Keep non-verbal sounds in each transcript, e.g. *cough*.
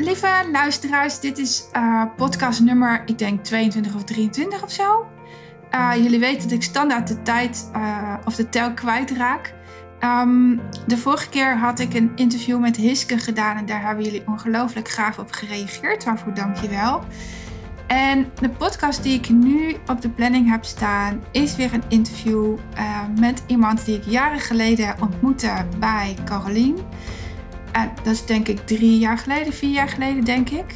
lieve luisteraars, dit is uh, podcast nummer, ik denk 22 of 23 of zo. Uh, jullie weten dat ik standaard de tijd uh, of de tel kwijtraak. Um, de vorige keer had ik een interview met Hiske gedaan en daar hebben jullie ongelooflijk gaaf op gereageerd. Waarvoor dank je wel. En de podcast die ik nu op de planning heb staan is weer een interview met iemand die ik jaren geleden ontmoette bij Caroline. En dat is denk ik drie jaar geleden, vier jaar geleden, denk ik.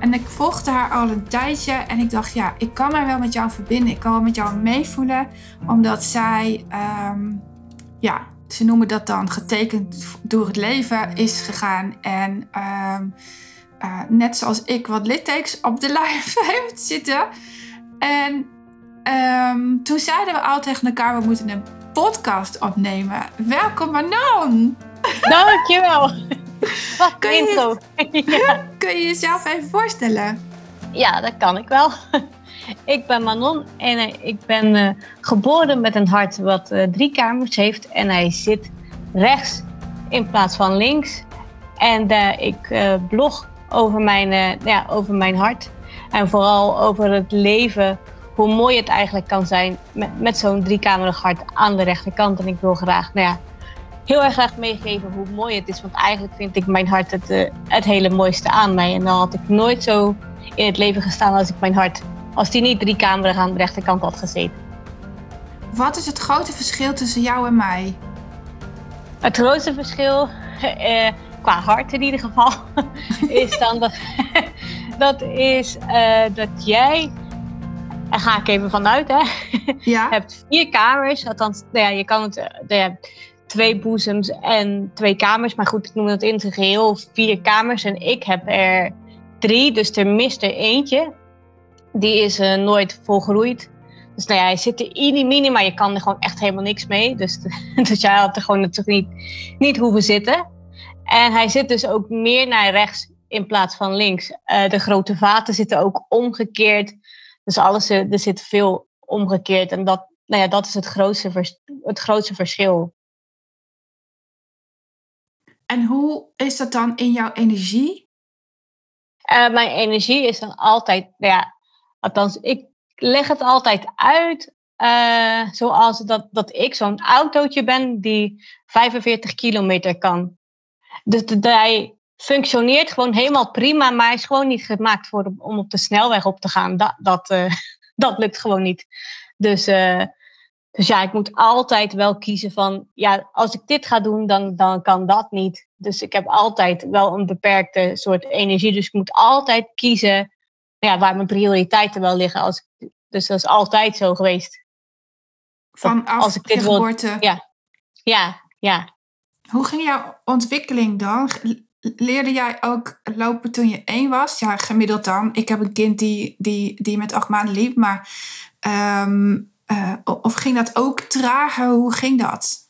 En ik volgde haar al een tijdje en ik dacht, ja, ik kan mij wel met jou verbinden. Ik kan wel met jou meevoelen, omdat zij, um, ja, ze noemen dat dan getekend door het leven is gegaan. En um, uh, net zoals ik wat littekens op de lijf *laughs* heeft zitten. En um, toen zeiden we al tegen elkaar, we moeten een podcast opnemen. Welkom Manon! Dankjewel. Wat kun intro. *laughs* ja. Kun je jezelf even voorstellen? Ja, dat kan ik wel. *laughs* Ik ben Manon en eh, ik ben uh, geboren met een hart wat uh, drie kamers heeft. En hij zit rechts in plaats van links. En ik blog over mijn, ja, over mijn hart. En vooral over het leven, hoe mooi het eigenlijk kan zijn met, met zo'n driekamerig hart aan de rechterkant. En ik wil graag nou ja, heel erg graag meegeven hoe mooi het is. Want eigenlijk vind ik mijn hart het, uh, het hele mooiste aan mij. En dan had ik nooit zo in het leven gestaan als ik mijn hart, als die niet drie kameren aan de rechterkant had gezeten. Wat is het grote verschil tussen jou en mij? Het grootste verschil, uh, qua hart in ieder geval, *laughs* is dan dat, dat, is, uh, dat jij daar ga ik even vanuit, hè? Ja. hebt vier kamers. Althans, nou ja, je kan het. De, twee boezems en twee kamers. Maar goed, ik noem dat in zijn geheel vier kamers. En ik heb er drie, dus er mist er eentje. Die is uh, nooit volgroeid. Dus nou ja, hij zit er in mini, maar je kan er gewoon echt helemaal niks mee. Dus, *laughs* dus jij had er gewoon natuurlijk niet, hoeven zitten. En hij zit dus ook meer naar rechts in plaats van links. Uh, de grote vaten zitten ook omgekeerd. Dus alles, er zit veel omgekeerd. En dat, nou ja, dat is het grootste, het grootste verschil. En hoe is dat dan in jouw energie? Uh, mijn energie is dan altijd, nou ja, althans, ik leg het altijd uit uh, zoals dat, dat ik zo'n autootje ben die 45 kilometer kan. Dus hij functioneert gewoon helemaal prima, maar is gewoon niet gemaakt voor, om op de snelweg op te gaan. Dat, dat, uh, *laughs* dat lukt gewoon niet. Dus dus ja, ik moet altijd wel kiezen van, ja, als ik dit ga doen, dan, dan kan dat niet. Dus ik heb altijd wel een beperkte soort energie. Dus ik moet altijd kiezen ja, waar mijn prioriteiten wel liggen. Als, dus dat is altijd zo geweest. Vanaf als ik dit geboorte? Wil, ja. ja, ja. Hoe ging jouw ontwikkeling dan? Leerde jij ook lopen toen je één was? Ja, gemiddeld dan. Ik heb een kind die, die, die met acht maanden liep, maar... Um, uh, of ging dat ook traag? Hoe ging dat?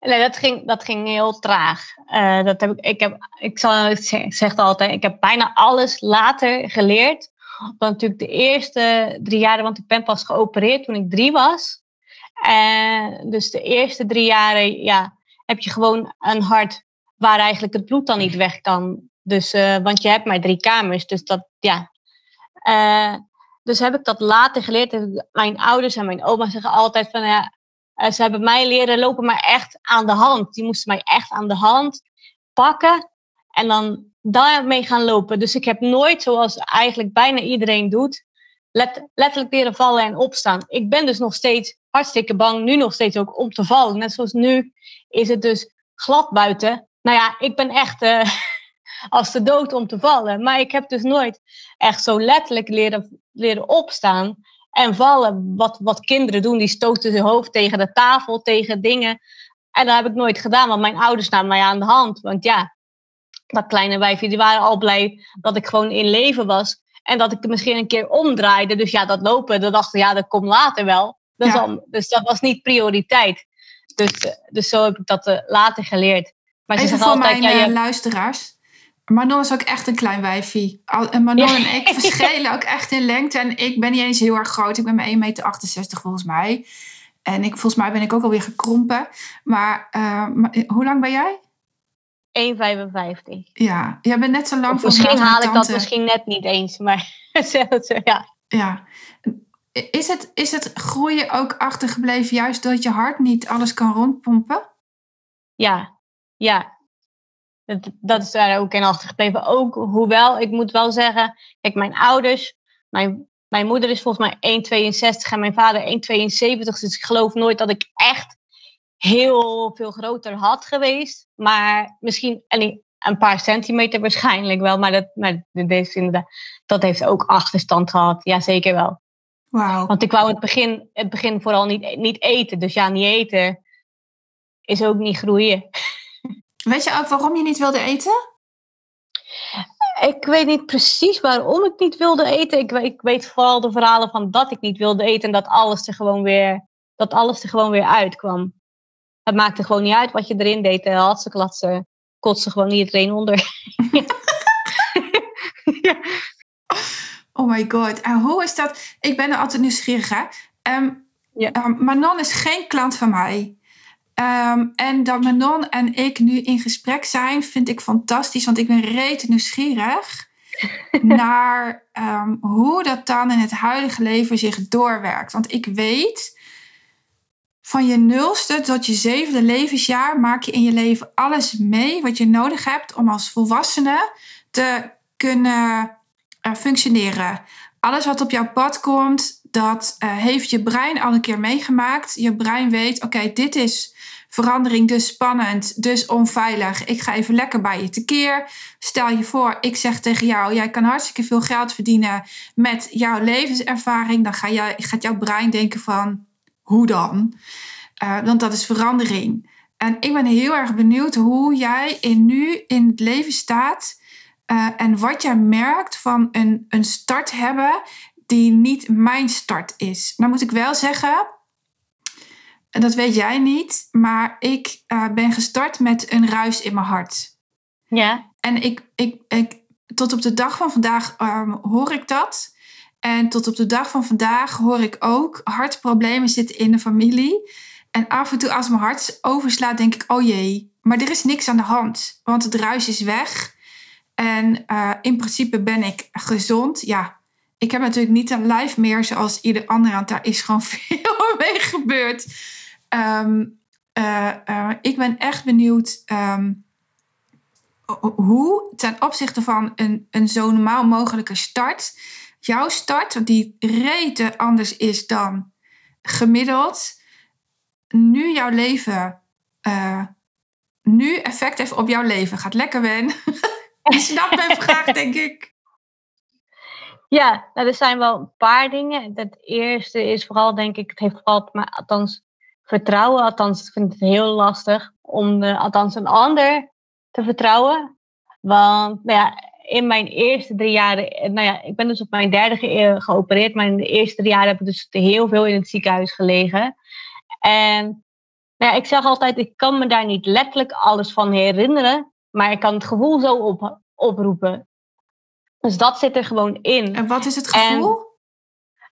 Nee, dat ging, dat ging heel traag. Uh, dat heb ik, ik, heb, ik, zal, ik zeg altijd, ik heb bijna alles later geleerd. Want natuurlijk de eerste drie jaren, want ik ben pas geopereerd toen ik drie was. En dus de eerste drie jaren ja, heb je gewoon een hart waar eigenlijk het bloed dan niet weg kan. Dus, want je hebt maar drie kamers. Dus dat, ja. Dus heb ik dat later geleerd. Mijn ouders en mijn oma zeggen altijd van ja, eh, ze hebben mij leren lopen, maar echt aan de hand. Die moesten mij echt aan de hand pakken en dan daarmee gaan lopen. Dus ik heb nooit, zoals eigenlijk bijna iedereen doet, let, letterlijk leren vallen en opstaan. Ik ben dus nog steeds hartstikke bang, nu nog steeds ook om te vallen. Net zoals nu is het dus glad buiten. Nou ja, ik ben echt. Uh, *laughs* als de dood om te vallen. Maar ik heb dus nooit echt zo letterlijk leren, leren opstaan en vallen. Wat, wat kinderen doen, die stoten hun hoofd tegen de tafel, tegen dingen. En dat heb ik nooit gedaan, want mijn ouders namen mij aan de hand. Want ja, dat kleine wijfje, die waren al blij dat ik gewoon in leven was. En dat ik er misschien een keer omdraaide. Dus ja, dat lopen, dat dachten ja, dat komt later wel. Dus, ja. dus dat was niet prioriteit. Dus, dus zo heb ik dat uh, later geleerd. Maar Even voor altijd, mijn ja, je... luisteraars. Manon is ook echt een klein wijfie. En Manon en ik verschillen ook echt in lengte. En ik ben niet eens heel erg groot. Ik ben maar 1,68 meter volgens mij. En ik, volgens mij ben ik ook alweer gekrompen. Maar, uh, maar hoe lang ben jij? 1,55. Ja, jij bent net zo lang van Misschien haal ik dat misschien net niet eens, maar *laughs* ja. Ja. Is het, is het groeien ook achtergebleven juist doordat je hart niet alles kan rondpompen? Ja, ja. Dat, dat is daar ook in achtergebleven. Ook, hoewel, ik moet wel zeggen, kijk, mijn ouders, mijn, mijn moeder is volgens mij 1,62 en mijn vader 1,72. Dus ik geloof nooit dat ik echt heel veel groter had geweest. Maar misschien een paar centimeter waarschijnlijk wel. Maar dat, maar dat, dat heeft ook achterstand gehad. Ja, zeker wel. Wow. Want ik wou het begin, het begin vooral niet, niet eten. Dus ja, niet eten is ook niet groeien. Weet je ook waarom je niet wilde eten? Ik weet niet precies waarom ik niet wilde eten. Ik, ik weet vooral de verhalen van dat ik niet wilde eten en dat alles er gewoon weer, dat alles er gewoon weer uitkwam. Het maakte gewoon niet uit wat je erin deed. Had ze klatsen, kotste gewoon iedereen onder. *laughs* *laughs* ja. Oh my god. En hoe is dat? Ik ben er altijd nieuwsgierig, hè? Um, ja. Um, Manon is geen klant van mij. Um, en dat Manon en ik nu in gesprek zijn, vind ik fantastisch. Want ik ben reet nieuwsgierig *laughs* naar hoe dat dan in het huidige leven zich doorwerkt. Want ik weet, van je nulste tot je zevende levensjaar maak je in je leven alles mee wat je nodig hebt om als volwassene te kunnen uh, functioneren. Alles wat op jouw pad komt, dat uh, heeft je brein al een keer meegemaakt. Je brein weet, oké, dit is verandering, dus spannend, dus onveilig. Ik ga even lekker bij je tekeer. Stel je voor, ik zeg tegen jou, jij kan hartstikke veel geld verdienen met jouw levenservaring. Dan ga jij, gaat jouw brein denken van, hoe dan? Uh, want dat is verandering. En ik ben heel erg benieuwd hoe jij in nu in het leven staat uh, en wat jij merkt van een, een start hebben die niet mijn start is. Nou moet ik wel zeggen, en dat weet jij niet, maar ik uh, ben gestart met een ruis in mijn hart. Ja. En ik, ik, ik, tot op de dag van vandaag um, hoor ik dat. En tot op de dag van vandaag hoor ik ook hartproblemen zitten in de familie. En af en toe als mijn hart overslaat, denk ik, oh jee, maar er is niks aan de hand. Want het ruis is weg. En uh, in principe ben ik gezond. Ja, ik heb natuurlijk niet een lijf meer zoals ieder ander. Want daar is gewoon *laughs* veel mee gebeurd. Um, uh, uh, ik ben echt benieuwd um, hoe ten opzichte van een, een zo normaal mogelijke start... jouw start, die rete anders is dan gemiddeld nu jouw leven, uh, nu effect heeft op jouw leven. Gaat lekker, Ben. *laughs* Je snapt mijn *laughs* vraag, denk ik. Ja, nou, er zijn wel een paar dingen. Het eerste is vooral, denk ik, het heeft vooral, maar althans, vertrouwen. Althans, ik vind het heel lastig om de, althans een ander te vertrouwen. Want, nou ja, in mijn eerste drie jaar, nou ja, ik ben dus op mijn derde ge geopereerd, maar in de eerste drie jaar heb ik dus heel veel in het ziekenhuis gelegen. En nou ja, ik zeg altijd, ik kan me daar niet letterlijk alles van herinneren, maar ik kan het gevoel zo op, oproepen. Dus dat zit er gewoon in. En wat is het gevoel?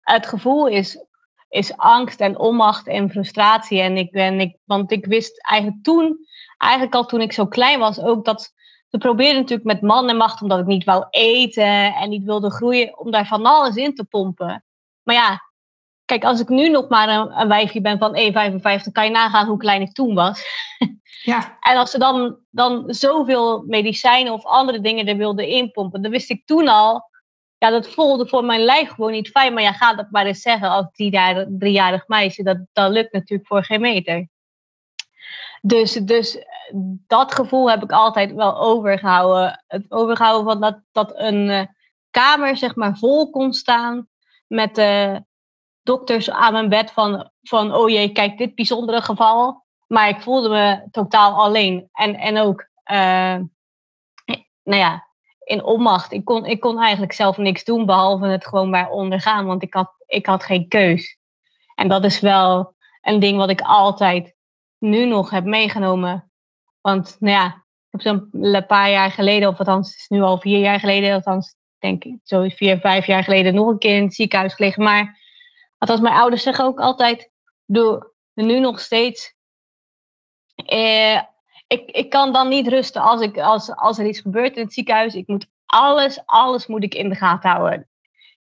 het gevoel is, is angst en onmacht en frustratie. En ik ben, ik, want ik wist eigenlijk toen, eigenlijk al toen ik zo klein was, ook dat ze probeerden natuurlijk met man en macht, omdat ik niet wou eten en niet wilde groeien, om daar van alles in te pompen. Maar ja, Kijk, als ik nu nog maar een, een wijfje ben van 1,55, kan je nagaan hoe klein ik toen was. *laughs* Ja. en als ze dan, dan zoveel medicijnen of andere dingen er wilden inpompen, dan wist ik toen al, ja, dat voelde voor mijn lijf gewoon niet fijn. Maar ja, ga dat maar eens zeggen als driejarig, driejarig meisje. Dat, dat lukt natuurlijk voor geen meter. Dus, dus dat gevoel heb ik altijd wel overgehouden. Het overgehouden van dat, dat een uh, kamer zeg maar vol kon staan met, uh, dokters aan mijn bed van, van oh jee, kijk, dit bijzondere geval. Maar ik voelde me totaal alleen. En, en ook, uh, nou ja, in onmacht. Ik kon, ik kon eigenlijk zelf niks doen, behalve het gewoon maar ondergaan. Want ik had, ik had geen keus. En dat is wel een ding wat ik altijd nu nog heb meegenomen. Want, nou ja, ik heb zo'n paar jaar geleden, of althans, het is nu al vier jaar geleden, althans, denk ik, zo vier, vijf jaar geleden, nog een keer in het ziekenhuis gelegen. Maar Althans, mijn ouders zeggen ook altijd, doe nu nog steeds. Eh, ik, ik kan dan niet rusten als, ik, als, als er iets gebeurt in het ziekenhuis. Ik moet alles, alles moet ik in de gaten houden.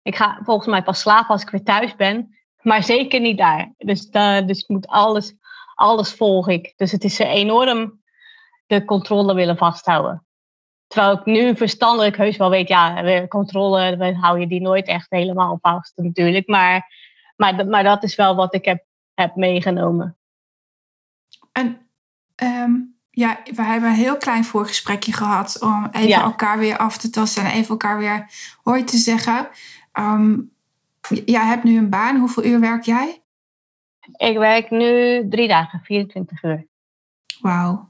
Ik ga volgens mij pas slapen als ik weer thuis ben. Maar zeker niet daar. Dus, uh, dus ik moet alles, alles volg ik. Dus het is enorm de controle willen vasthouden. Terwijl ik nu verstandelijk heus wel weet, ja, controle hou je die nooit echt helemaal vast natuurlijk. Maar, maar, maar dat is wel wat ik heb, heb meegenomen. En um, ja, we hebben een heel klein voorgesprekje gehad om even elkaar weer af te tasten en even elkaar weer hoi te zeggen. Um, jij hebt nu een baan. Hoeveel uur werk jij? Ik werk nu drie dagen, 24 uur. Wauw.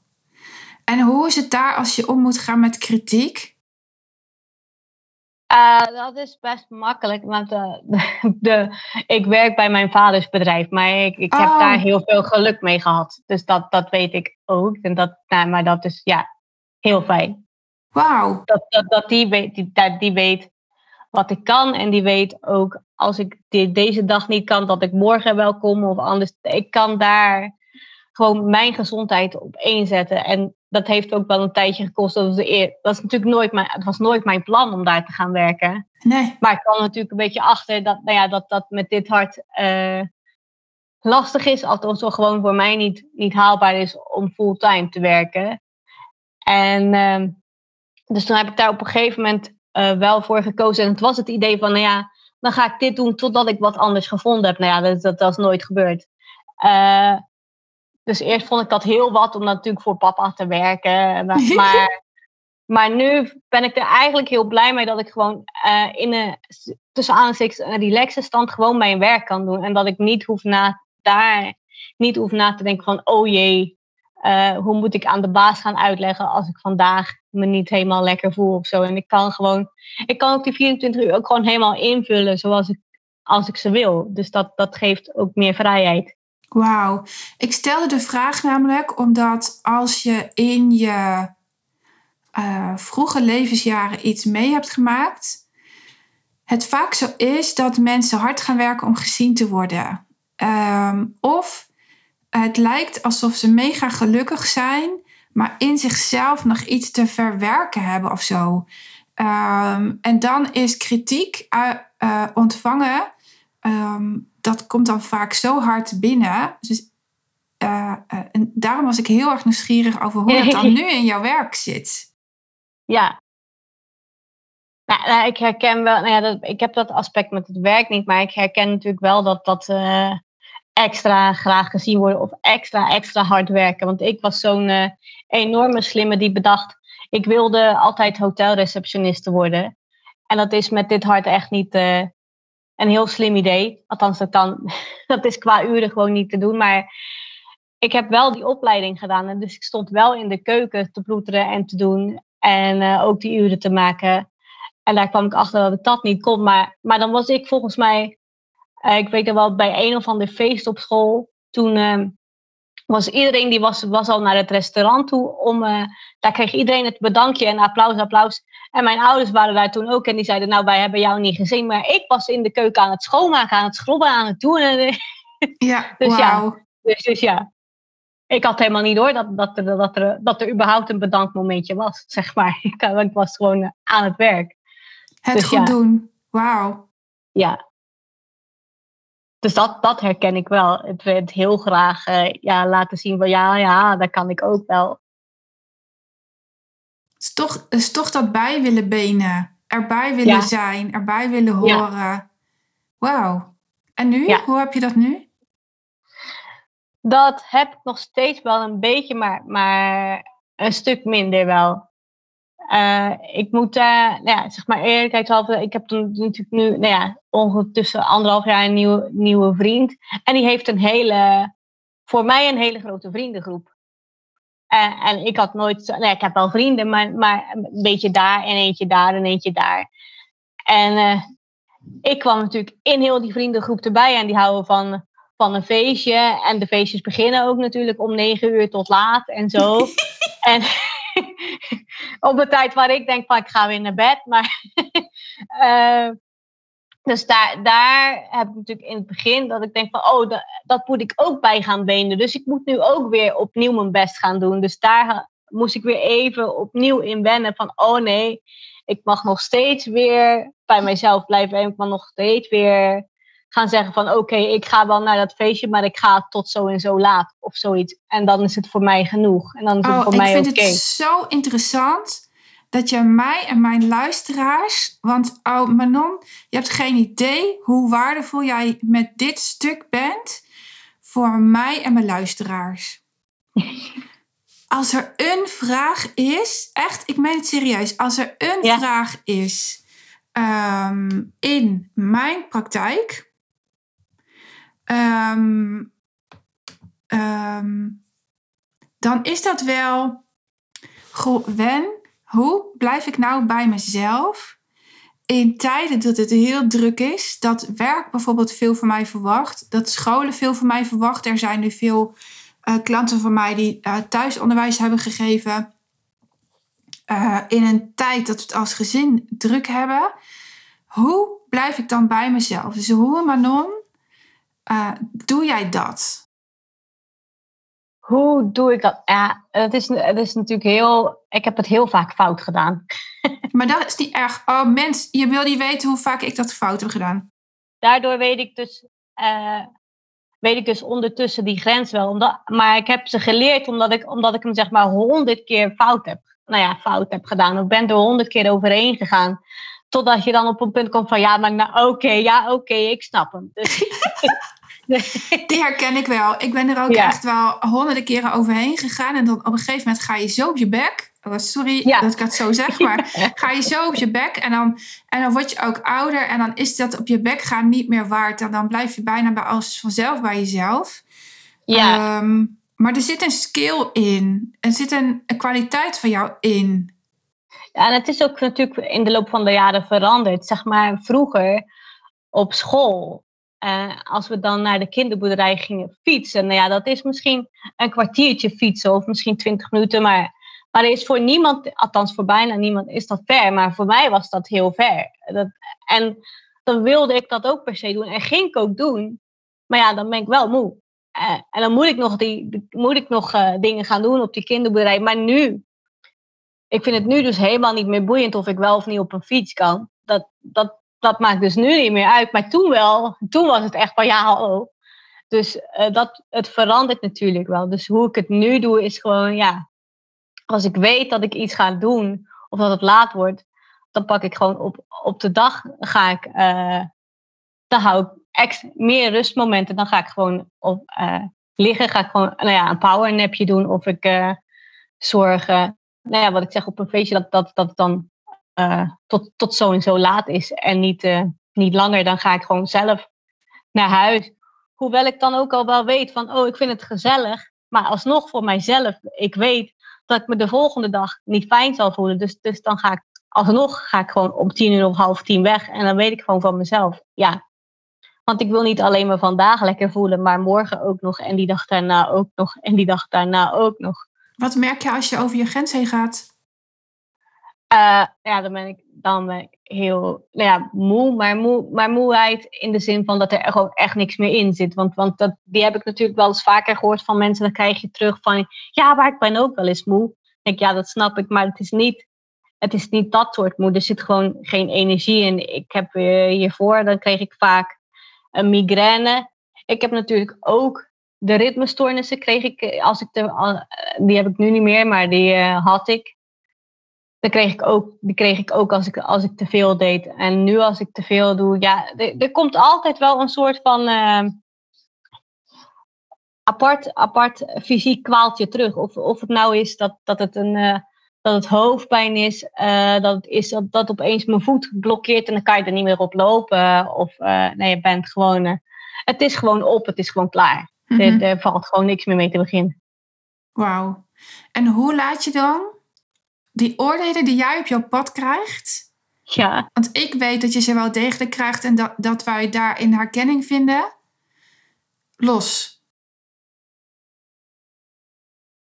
En hoe is het daar als je om moet gaan met kritiek? Uh, dat is best makkelijk, want de, *laughs* de, ik werk bij mijn vaders bedrijf, maar ik, ik heb daar oh. heel veel geluk mee gehad. Dus dat, dat weet ik ook. En dat, nou, maar dat is ja, heel fijn. Wauw. Dat, dat, dat die, weet, die, die weet wat ik kan en die weet ook als ik deze dag niet kan, dat ik morgen wel kom of anders. Ik kan daar gewoon mijn gezondheid op inzetten. En dat heeft ook wel een tijdje gekost. Dat, dat is natuurlijk nooit mijn, het was nooit mijn plan om daar te gaan werken. Nee. Maar ik kwam natuurlijk een beetje achter dat, nou ja, dat, dat met dit hart uh, lastig is. Althans, gewoon voor mij niet, niet haalbaar is om fulltime te werken. En uh, dus toen heb ik daar op een gegeven moment uh, wel voor gekozen. En het was het idee van, nou ja, dan ga ik dit doen totdat ik wat anders gevonden heb. Nou ja, dat, dat, dat is nooit gebeurd. Dus eerst vond ik dat heel wat om natuurlijk voor papa te werken. *laughs* Maar, maar, nu ben ik er eigenlijk heel blij mee dat ik gewoon uh, in een tussen aanstekens een relaxe stand gewoon mijn werk kan doen. En dat ik niet hoef na, daar niet hoef na te denken van oh jee, uh, hoe moet ik aan de baas gaan uitleggen als ik vandaag me niet helemaal lekker voel of zo. En ik kan gewoon, ik kan ook die 24 uur ook gewoon helemaal invullen zoals ik, als ik ze wil. Dus dat, dat geeft ook meer vrijheid. Wauw. Ik stelde de vraag namelijk omdat als je in je uh, vroege levensjaren iets mee hebt gemaakt, het vaak zo is dat mensen hard gaan werken om gezien te worden. Um, of het lijkt alsof ze mega gelukkig zijn, maar in zichzelf nog iets te verwerken hebben of zo. Um, en dan is kritiek uh, uh, ontvangen um, dat komt dan vaak zo hard binnen. Dus, uh, uh, en daarom was ik heel erg nieuwsgierig over hoe het dan nu in jouw werk zit. Ja. Nou, nou, ik herken wel, nou ja, dat, ik heb dat aspect met het werk niet, maar ik herken natuurlijk wel dat dat uh, extra graag gezien worden of extra, extra hard werken. Want ik was zo'n enorme slimme die bedacht, ik wilde altijd hotelreceptioniste worden. En dat is met dit hart echt niet, een heel slim idee. Althans, dat, *laughs* dat is qua uren gewoon niet te doen. Maar ik heb wel die opleiding gedaan. En dus ik stond wel in de keuken te ploeteren en te doen. En uh, ook die uren te maken. En daar kwam ik achter dat ik dat niet kon. Maar, maar dan was ik volgens mij, uh, ik weet nog wel, bij een of ander feest op school. Toen uh, was iedereen die was, was al naar het restaurant toe. Om, uh, daar kreeg iedereen het bedankje en applaus, applaus. En mijn ouders waren daar toen ook en die zeiden, nou wij hebben jou niet gezien. Maar ik was in de keuken aan het schoonmaken, aan het schrobben, aan het doen. Ja, *laughs* dus, wow. ja dus, dus ja, ik had helemaal niet door dat, dat, er, dat, er, dat er überhaupt een bedankmomentje was, zeg maar. *laughs* Ik, ik was gewoon aan het werk. Het dus, goed ja. doen, wauw. Ja, dus dat, dat herken ik wel. Het werd heel graag uh, ja, laten zien van ja, ja, dat kan ik ook wel. Het is toch, het is toch dat bij willen benen. Erbij willen ja. zijn, erbij willen horen. Ja. Wauw. En nu? Ja. Hoe heb je dat nu? Dat heb ik nog steeds wel een beetje, maar, maar een stuk minder wel. Uh, ik moet uh, ja, zeg maar eerlijkheidshalve, ik heb natuurlijk nu, nou ja, ondertussen anderhalf jaar een nieuwe, nieuwe vriend. En die heeft een hele, voor mij een hele grote vriendengroep. Uh, en ik had nooit, nou ja, ik heb wel vrienden, maar, maar een beetje daar en eentje daar en eentje daar. En ik kwam natuurlijk in heel die vriendengroep erbij en die houden van, van een feestje. En de feestjes beginnen ook natuurlijk om negen uur tot laat en zo. *laughs* en *laughs* op de tijd waar ik denk van ik ga weer naar bed. Maar uh, *laughs* dus daar, daar heb ik natuurlijk in het begin dat ik denk van oh, dat, dat moet ik ook bij gaan benen. Dus ik moet nu ook weer opnieuw mijn best gaan doen. Dus daar moest ik weer even opnieuw inwennen van, oh nee, ik mag nog steeds weer bij mijzelf blijven en ik mag nog steeds weer gaan zeggen van oké, ik ga wel naar dat feestje, maar ik ga tot zo en zo laat of zoiets. En dan is het voor mij genoeg. En dan is het oh, voor mij oké. Ik vind het zo interessant dat je mij en mijn luisteraars, want oh Manon, je hebt geen idee hoe waardevol jij met dit stuk bent voor mij en mijn luisteraars. *laughs* Als er een vraag is, echt, ik meen het serieus, als er een vraag is ehm, in mijn praktijk, ehm, ehm, dan is dat wel, goh, Wen, hoe blijf ik nou bij mezelf in tijden dat het heel druk is, dat werk bijvoorbeeld veel van mij verwacht, dat scholen veel van mij verwacht. Er zijn nu veel uh, klanten van mij die uh, thuisonderwijs hebben gegeven. Uh, in een tijd dat we het als gezin druk hebben. Hoe blijf ik dan bij mezelf? Dus hoe, Manon, doe jij dat? Hoe doe ik dat? Ja, het is, het is natuurlijk heel. Ik heb het heel vaak fout gedaan. *laughs* maar dat is niet erg. Oh, mens, je wil niet weten hoe vaak ik dat fout heb gedaan. Daardoor weet ik dus. Uh, weet ik dus ondertussen die grens wel. Omdat, maar ik heb ze geleerd omdat ik, omdat ik hem zeg maar honderd keer fout heb. Nou ja, fout heb gedaan. Ik ben er honderd keer overheen gegaan. Totdat je dan op een punt komt van ja, maar nou oké, okay, ja oké, okay, ik snap hem. Dus, *laughs* *laughs* Die herken ik wel. Ik ben er ook ja. echt wel honderden keren overheen gegaan. En dan op een gegeven moment ga je zo op je bek. Oh, sorry ja. dat ik dat zo zeg, maar *laughs* ga je zo op je bek. En dan, en dan word je ook ouder. En dan is dat op je bek gaan niet meer waard. En dan blijf je bijna bij als vanzelf bij jezelf. Ja. Um, maar er zit een skill in. Er zit een, een kwaliteit van jou in. Ja, en het is ook natuurlijk in de loop van de jaren veranderd. Zeg maar, vroeger op school uh, als we dan naar de kinderboerderij gingen fietsen, nou ja, dat is misschien een kwartiertje fietsen of misschien twintig minuten, maar, maar is voor niemand, althans voor bijna niemand, is dat ver. Maar voor mij was dat heel ver. Dat, en dan wilde ik dat ook per se doen en ging ik ook doen. Maar ja, dan ben ik wel moe. Uh, en dan moet ik nog, die, moet ik nog uh, dingen gaan doen op die kinderboerderij. Maar nu, ik vind het nu dus helemaal niet meer boeiend of ik wel of niet op een fiets kan. Dat, dat, dat maakt dus nu niet meer uit. Maar toen wel, toen was het echt van ja, hallo. Dus uh, dat, het verandert natuurlijk wel. Dus hoe ik het nu doe is gewoon, ja, als ik weet dat ik iets ga doen of dat het laat wordt, dan pak ik gewoon op, op de dag, ga ik, uh, dan hou ik ex, meer rustmomenten. Dan ga ik gewoon op, uh, liggen, ga ik gewoon nou ja, een powernapje doen of ik zorg, nou ja, wat ik zeg op een feestje, dat, dat, dat dan tot, tot zo en zo laat is en niet, uh, niet langer, dan ga ik gewoon zelf naar huis. Hoewel ik dan ook al wel weet van, oh, ik vind het gezellig, maar alsnog voor mijzelf, ik weet dat ik me de volgende dag niet fijn zal voelen. Dus, dus dan ga ik alsnog ga ik gewoon om tien uur of half tien weg en dan weet ik gewoon van mezelf, ja. Want ik wil niet alleen maar vandaag lekker voelen, maar morgen ook nog en die dag daarna ook nog en die dag daarna ook nog. Wat merk je als je over je grens heen gaat? Uh, ja, dan ben ik, dan heel nou ja, moe, maar, moe, maar moeheid in de zin van dat er gewoon echt niks meer in zit. Want, want dat, die heb ik natuurlijk wel eens vaker gehoord van mensen. Dan krijg je terug van, ja, maar ik ben ook wel eens moe. Denk ja, dat snap ik, maar het is niet, het is niet dat soort moe. Er zit gewoon geen energie in. Ik heb hiervoor, dan kreeg ik vaak een migraine. Ik heb natuurlijk ook de ritmestoornissen, kreeg ik, als ik de, die heb ik nu niet meer, maar die had ik dat kreeg ik ook, die kreeg ik ook als ik, als ik te veel deed. En nu als ik te veel doe, ja, er, er komt altijd wel een soort van uh, apart, apart fysiek kwaaltje terug. Of, of het nou is dat, dat, het, een, uh, dat het hoofdpijn is, uh, dat het is dat, dat opeens mijn voet blokkeert en dan kan je er niet meer op lopen. Of nee, je bent gewoon, het is gewoon op, het is gewoon klaar. Mm -hmm. er, er valt gewoon niks meer mee te beginnen. Wauw. En hoe laat je dan die oordelen die jij op jouw pad krijgt. Ja. Want ik weet dat je ze wel degelijk krijgt en dat, dat wij daarin herkenning vinden. Los.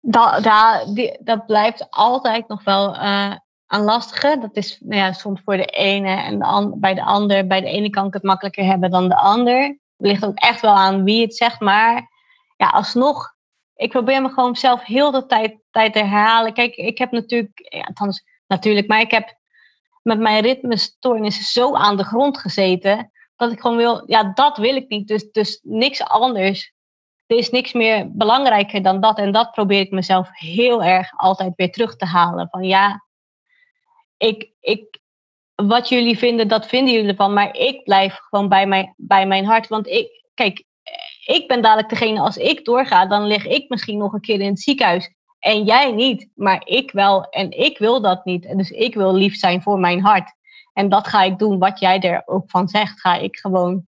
Dat, dat, die, dat blijft altijd nog wel uh, een lastige. Dat is nou ja, soms voor de ene en de an, bij de ander. Bij de ene kan ik het makkelijker hebben dan de ander. Het ligt ook echt wel aan wie het zegt. Maar ja, alsnog ik probeer me gewoon zelf heel de tijd, tijd te herhalen. Kijk, ik heb natuurlijk, ja, althans, natuurlijk, maar ik heb met mijn ritmestoornissen zo aan de grond gezeten. Dat ik gewoon wil, ja, dat wil ik niet. Dus, dus niks anders. Er is niks meer belangrijker dan dat. En dat probeer ik mezelf heel erg altijd weer terug te halen. Van ja, ik, ik, wat jullie vinden, dat vinden jullie ervan. Maar ik blijf gewoon bij mijn, bij mijn hart. Want ik, kijk, ik ben dadelijk degene, als ik doorga, dan lig ik misschien nog een keer in het ziekenhuis. En jij niet, maar ik wel. En ik wil dat niet. En dus ik wil lief zijn voor mijn hart. En dat ga ik doen. Wat jij er ook van zegt, ga ik gewoon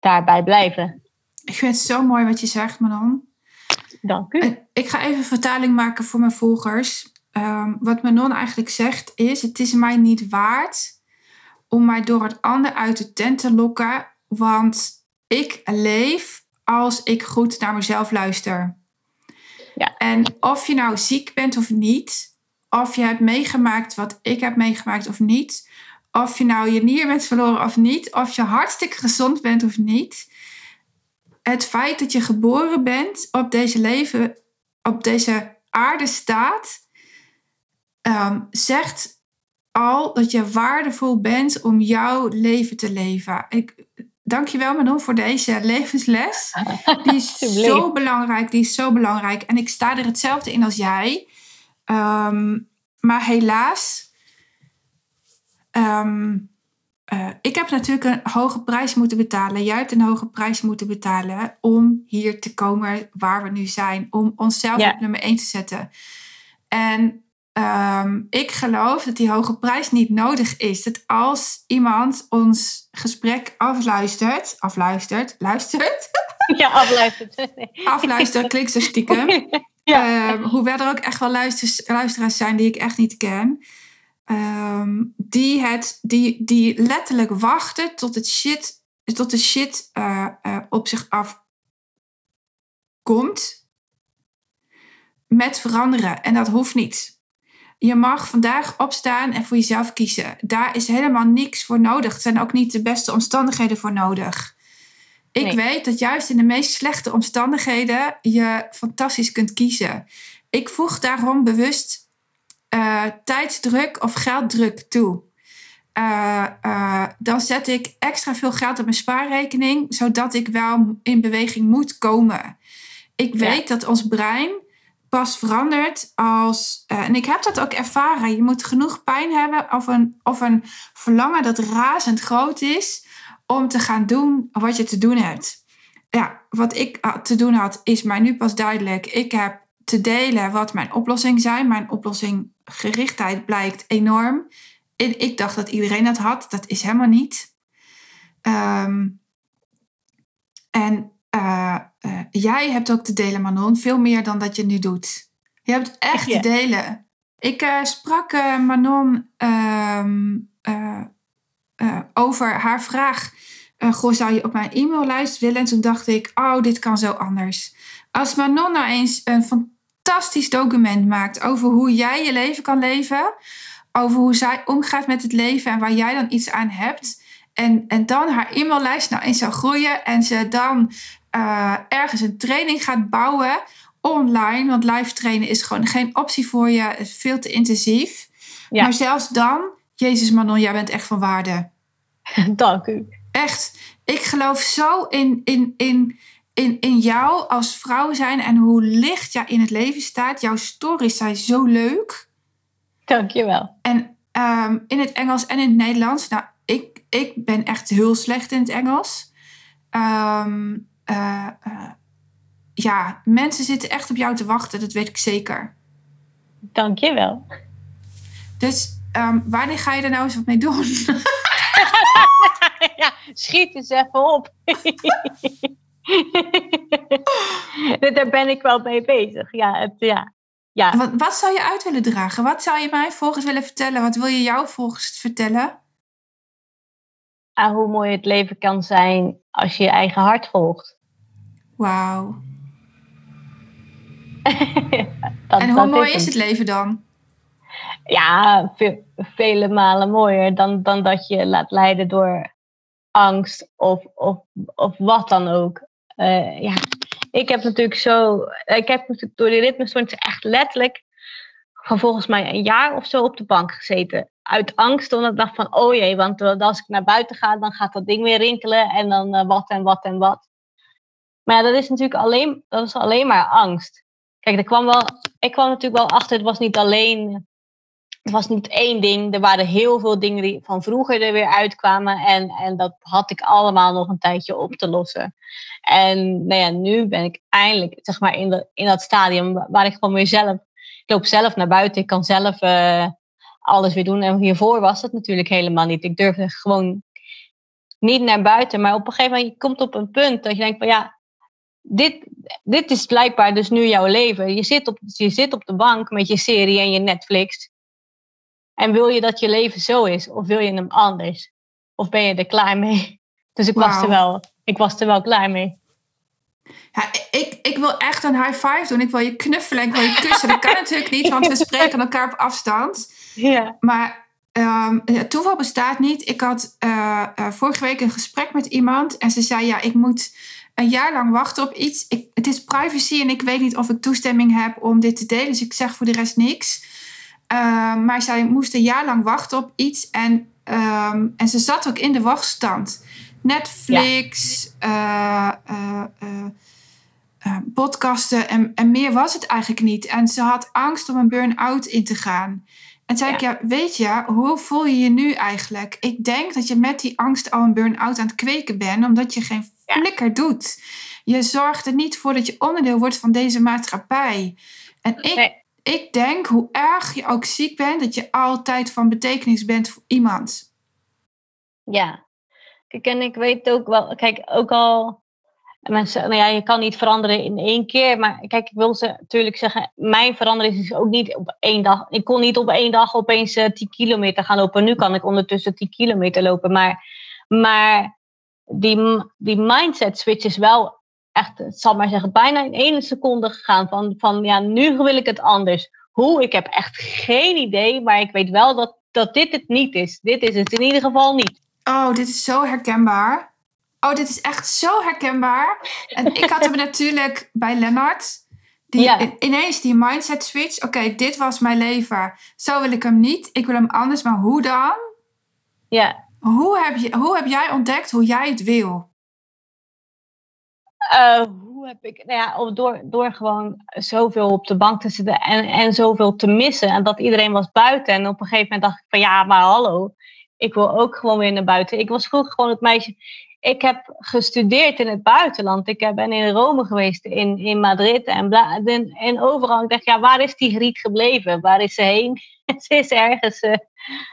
daarbij blijven. Ik vind het zo mooi wat je zegt, Manon. Dank u. Ik ga even vertaling maken voor mijn volgers. Um, wat Manon eigenlijk zegt is: Het is mij niet waard om mij door het ander uit de tent te lokken, want ik leef als ik goed naar mezelf luister. Ja. En of je nou ziek bent of niet, of je hebt meegemaakt wat ik heb meegemaakt of niet, of je nou je nier bent verloren of niet, of je hartstikke gezond bent of niet. Het feit dat je geboren bent op deze leven, op deze aarde staat, ehm, zegt al dat je waardevol bent om jouw leven te leven. Ik, dankjewel Manon voor deze levensles. *laughs* Die is zo belangrijk, die is zo belangrijk. En ik sta er hetzelfde in als jij. Ehm, maar helaas, um, ik heb natuurlijk een hoge prijs moeten betalen. Jij hebt een hoge prijs moeten betalen om hier te komen waar we nu zijn. Om onszelf op nummer 1 te zetten. En um, ik geloof dat die hoge prijs niet nodig is. Dat als iemand ons gesprek afluistert, afluistert, luistert. *laughs* Ja, afluistert. *laughs* afluistert, klinkt zo stiekem. *laughs* ja. Um, hoewel er ook echt wel luisteraars zijn die ik echt niet ken. Um, die, het, die, die letterlijk wachten tot het shit, tot de shit uh, uh, op zich af komt. Met veranderen. En dat hoeft niet. Je mag vandaag opstaan en voor jezelf kiezen. Daar is helemaal niks voor nodig. Er zijn ook niet de beste omstandigheden voor nodig. Ik weet dat juist in de meest slechte omstandigheden je fantastisch kunt kiezen. Ik voeg daarom bewust uh, tijdsdruk of gelddruk toe. Uh, uh, dan zet ik extra veel geld op mijn spaarrekening, zodat ik wel in beweging moet komen. Ik weet ja. dat ons brein pas verandert als. Uh, en ik heb dat ook ervaren. Je moet genoeg pijn hebben of een, of een verlangen dat razend groot is om te gaan doen wat je te doen hebt. Ja, wat ik te doen had, is mij nu pas duidelijk. Ik heb te delen wat mijn oplossingen zijn. Mijn oplossing-gerichtheid blijkt enorm. En ik dacht dat iedereen dat had. Dat is helemaal niet. Um, en uh, uh, jij hebt ook te delen, Manon. Veel meer dan dat je nu doet. Je hebt echt te delen. Ik uh, sprak Manon ehm, over haar vraag. goh, zou je op mijn e-maillijst willen? En toen dacht ik, oh, dit kan zo anders. Als Manon nou eens een fantastisch document maakt over hoe jij je leven kan leven. Over hoe zij omgaat met het leven en waar jij dan iets aan hebt. En, en dan haar e-maillijst nou eens zou groeien en ze dan uh, ergens een training gaat bouwen online. Want live trainen is gewoon geen optie voor je. Het is veel te intensief. Ja. Maar zelfs dan, Jezus Manon, jij bent echt van waarde. *laughs* Dank u. Echt. Ik geloof zo in, in, in, in, in jou als vrouw zijn en hoe licht jij in het leven staat. Jouw stories zijn zo leuk. Dank je wel. En um, in het Engels en in het Nederlands. Nou, ik, ik ben echt heel slecht in het Engels. Um, uh, uh, ja, mensen zitten echt op jou te wachten, dat weet ik zeker. Dank je wel. Dus um, wanneer ga je er nou eens wat mee doen? *laughs* ja, schiet eens even op. *laughs* Daar ben ik wel mee bezig. Ja, het, ja. ja. Wat, wat zou je uit willen dragen? Wat zou je mij volgens willen vertellen? Wat wil je jou volgens vertellen? Ah, hoe mooi het leven kan zijn als je je eigen hart volgt. Wauw. *laughs* en hoe mooi is het leven dan? Ja, ve vele malen mooier dan, dan dat je laat leiden door angst of, of, of wat dan ook. Uh, ja, ik heb natuurlijk zo, ik heb natuurlijk door die ritmestoornis echt letterlijk van volgens mij een jaar of zo op de bank gezeten. Uit angst, omdat ik dacht van, oh jee, want als ik naar buiten ga, dan gaat dat ding weer rinkelen en dan uh, wat en wat en wat. Maar ja, dat is natuurlijk alleen, dat is alleen maar angst. Kijk, er kwam wel, ik kwam natuurlijk wel achter, het was niet alleen, het was niet één ding. Er waren heel veel dingen die van vroeger er weer uitkwamen. En, en dat had ik allemaal nog een tijdje op te lossen. En nou ja, nu ben ik eindelijk, zeg maar, in, de, in dat stadium waar ik gewoon weer zelf, ik loop zelf naar buiten, ik kan zelf uh, alles weer doen. En hiervoor was dat natuurlijk helemaal niet. Ik durfde gewoon niet naar buiten. Maar op een gegeven moment, je komt op een punt dat je denkt van ja, dit, dit is blijkbaar dus nu jouw leven. Je zit, op, je zit op de bank met je serie en je Netflix. En wil je dat je leven zo is? Of wil je hem anders? Of ben je er klaar mee? *laughs* Dus ik, was, er wel, ik was er wel klaar mee. Ja, ik, ik wil echt een high five doen. Ik wil je knuffelen, ik wil je kussen. Dat kan natuurlijk niet, want we spreken elkaar op afstand. Ja. Maar um, toeval bestaat niet. Ik had uh, uh, vorige week een gesprek met iemand en ze zei: Ja, ik moet een jaar lang wachten op iets. Ik, het is privacy en ik weet niet of ik toestemming heb om dit te delen. Dus ik zeg voor de rest niks. Uh, maar zij moest een jaar lang wachten op iets. En, um, en ze zat ook in de wachtstand. Netflix, ja. uh, uh, podcasten en, en meer was het eigenlijk niet. En ze had angst om een burn-out in te gaan. En zei ja. ik, ja, weet je, hoe voel je je nu eigenlijk? Ik denk dat je met die angst al een burn-out aan het kweken bent, omdat je geen flikker ja. doet. Je zorgt er niet voor dat je onderdeel wordt van deze maatschappij. En ik, nee. ik denk, hoe erg je ook ziek bent, dat je altijd van betekenis bent voor iemand. Ja, kijk, en ik weet ook wel, kijk, ook al. Mensen, nou ja, je kan niet veranderen in één keer. Maar kijk, ik wil ze natuurlijk zeggen, mijn verandering is ook niet op één dag. Ik kon niet op één dag opeens uh, 10 kilometer gaan lopen. Nu kan ik ondertussen 10 kilometer lopen. Maar, maar die, die mindset switch is wel echt, ik zal maar zeggen, bijna in één seconde gegaan. Van, van ja, nu wil ik het anders. Hoe? Ik heb echt geen idee, maar ik weet wel dat, dat dit het niet is. Dit is het in ieder geval niet. Oh, dit is zo herkenbaar. Oh, dit is echt zo herkenbaar. En ik had hem *laughs* natuurlijk bij Lennart. Die, ja. Ineens die mindset switch. Oké, okay, dit was mijn leven. Zo wil ik hem niet. Ik wil hem anders, maar hoe dan? Ja. Hoe heb, je, hoe heb jij ontdekt hoe jij het wil? Uh, hoe heb ik, nou ja, door, door gewoon zoveel op de bank te zitten en, en zoveel te missen. En dat iedereen was buiten. En op een gegeven moment dacht ik van ja, maar hallo, ik wil ook gewoon weer naar buiten. Ik was vroeger gewoon het meisje. Ik heb gestudeerd in het buitenland. Ik ben in Rome geweest, in, in Madrid en, bla, en, en overal. Ik dacht, ja, waar is die Griet gebleven? Waar is ze heen? *laughs* ze is ergens uh,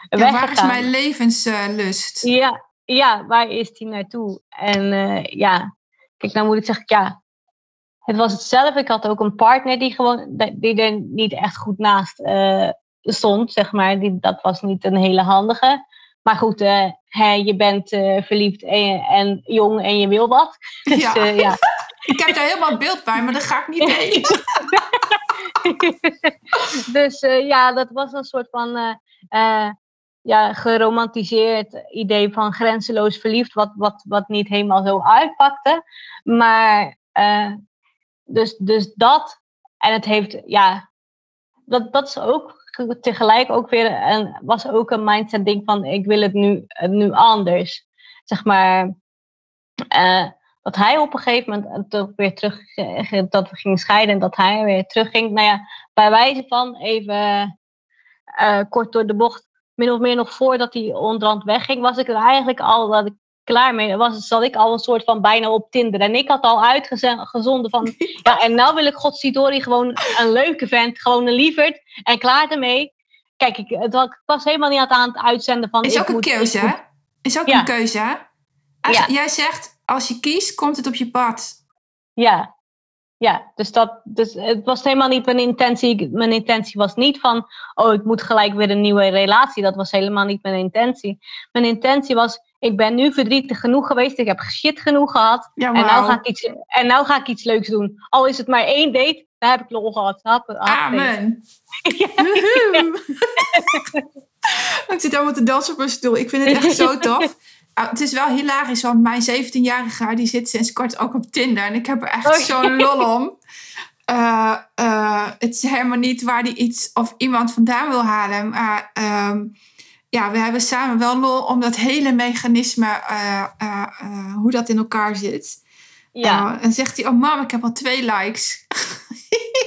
ja, Waar is mijn levenslust? Uh, ja, ja, waar is die naartoe? En uh, ja, kijk, dan moet ik zeggen, ja, het was hetzelfde. Ik had ook een partner die gewoon, die er niet echt goed naast uh, stond, zeg maar. Die, dat was niet een hele handige. Maar goed, hè, je bent uh, verliefd en, en, jong en je wil wat. Dus, ja. Uh, ja. *laughs* ik heb daar helemaal beeld bij, maar dat ga ik niet *laughs* delen. *laughs* dus ja, dat was een soort van ja, geromantiseerd idee van grenzeloos verliefd, wat, wat, wat niet helemaal zo uitpakte. Maar dus, dus dat, en het heeft, ja, dat, dat is ook tegelijk ook weer een, was ook een mindset ding van ik wil het nu, nu anders. Zeg maar, uh, dat hij op een gegeven moment toch weer terug, dat we gingen scheiden en dat hij weer terugging. Nou ja, bij wijze van even kort door de bocht, min of meer nog voordat hij onderhand wegging, was ik er eigenlijk al dat ik klaar mee was, zat ik al een soort van bijna op Tinder. En ik had al uitgezonden van, *laughs* ja, en nou wil ik Godsidori gewoon een leuke vent, gewoon een lieverd en klaar ermee. Kijk, ik, het was helemaal niet aan het uitzenden van... Is ook een keuze, hè? Is ook ja. een keuze, hè? Ja. Jij zegt, als je kiest, komt het op je pad. Ja, ja, dus, dat, dus het was helemaal niet mijn intentie. Mijn intentie was niet van, oh, ik moet gelijk weer een nieuwe relatie. Dat was helemaal niet mijn intentie. Mijn intentie was, ik ben nu verdrietig genoeg geweest. Ik heb shit genoeg gehad. Ja, en, nou ga ik iets, en nou ga ik iets leuks doen. Al is het maar één date, daar heb ik lol gehad. Amen. *laughs* *laughs* ik zit allemaal te dansen op mijn stoel. Ik vind het echt zo tof. ah, het is wel hilarisch, want mijn 17-jarige die zit sinds kort ook op Tinder. En ik heb er echt Oh. zo'n lol om. Eh, eh, het is helemaal niet waar die iets of iemand vandaan wil halen. Maar ehm, ja, we hebben samen wel lol om dat hele mechanisme, eh, eh, eh, hoe dat in elkaar zit. Ja. En zegt hij, oh mam, ik heb al twee likes.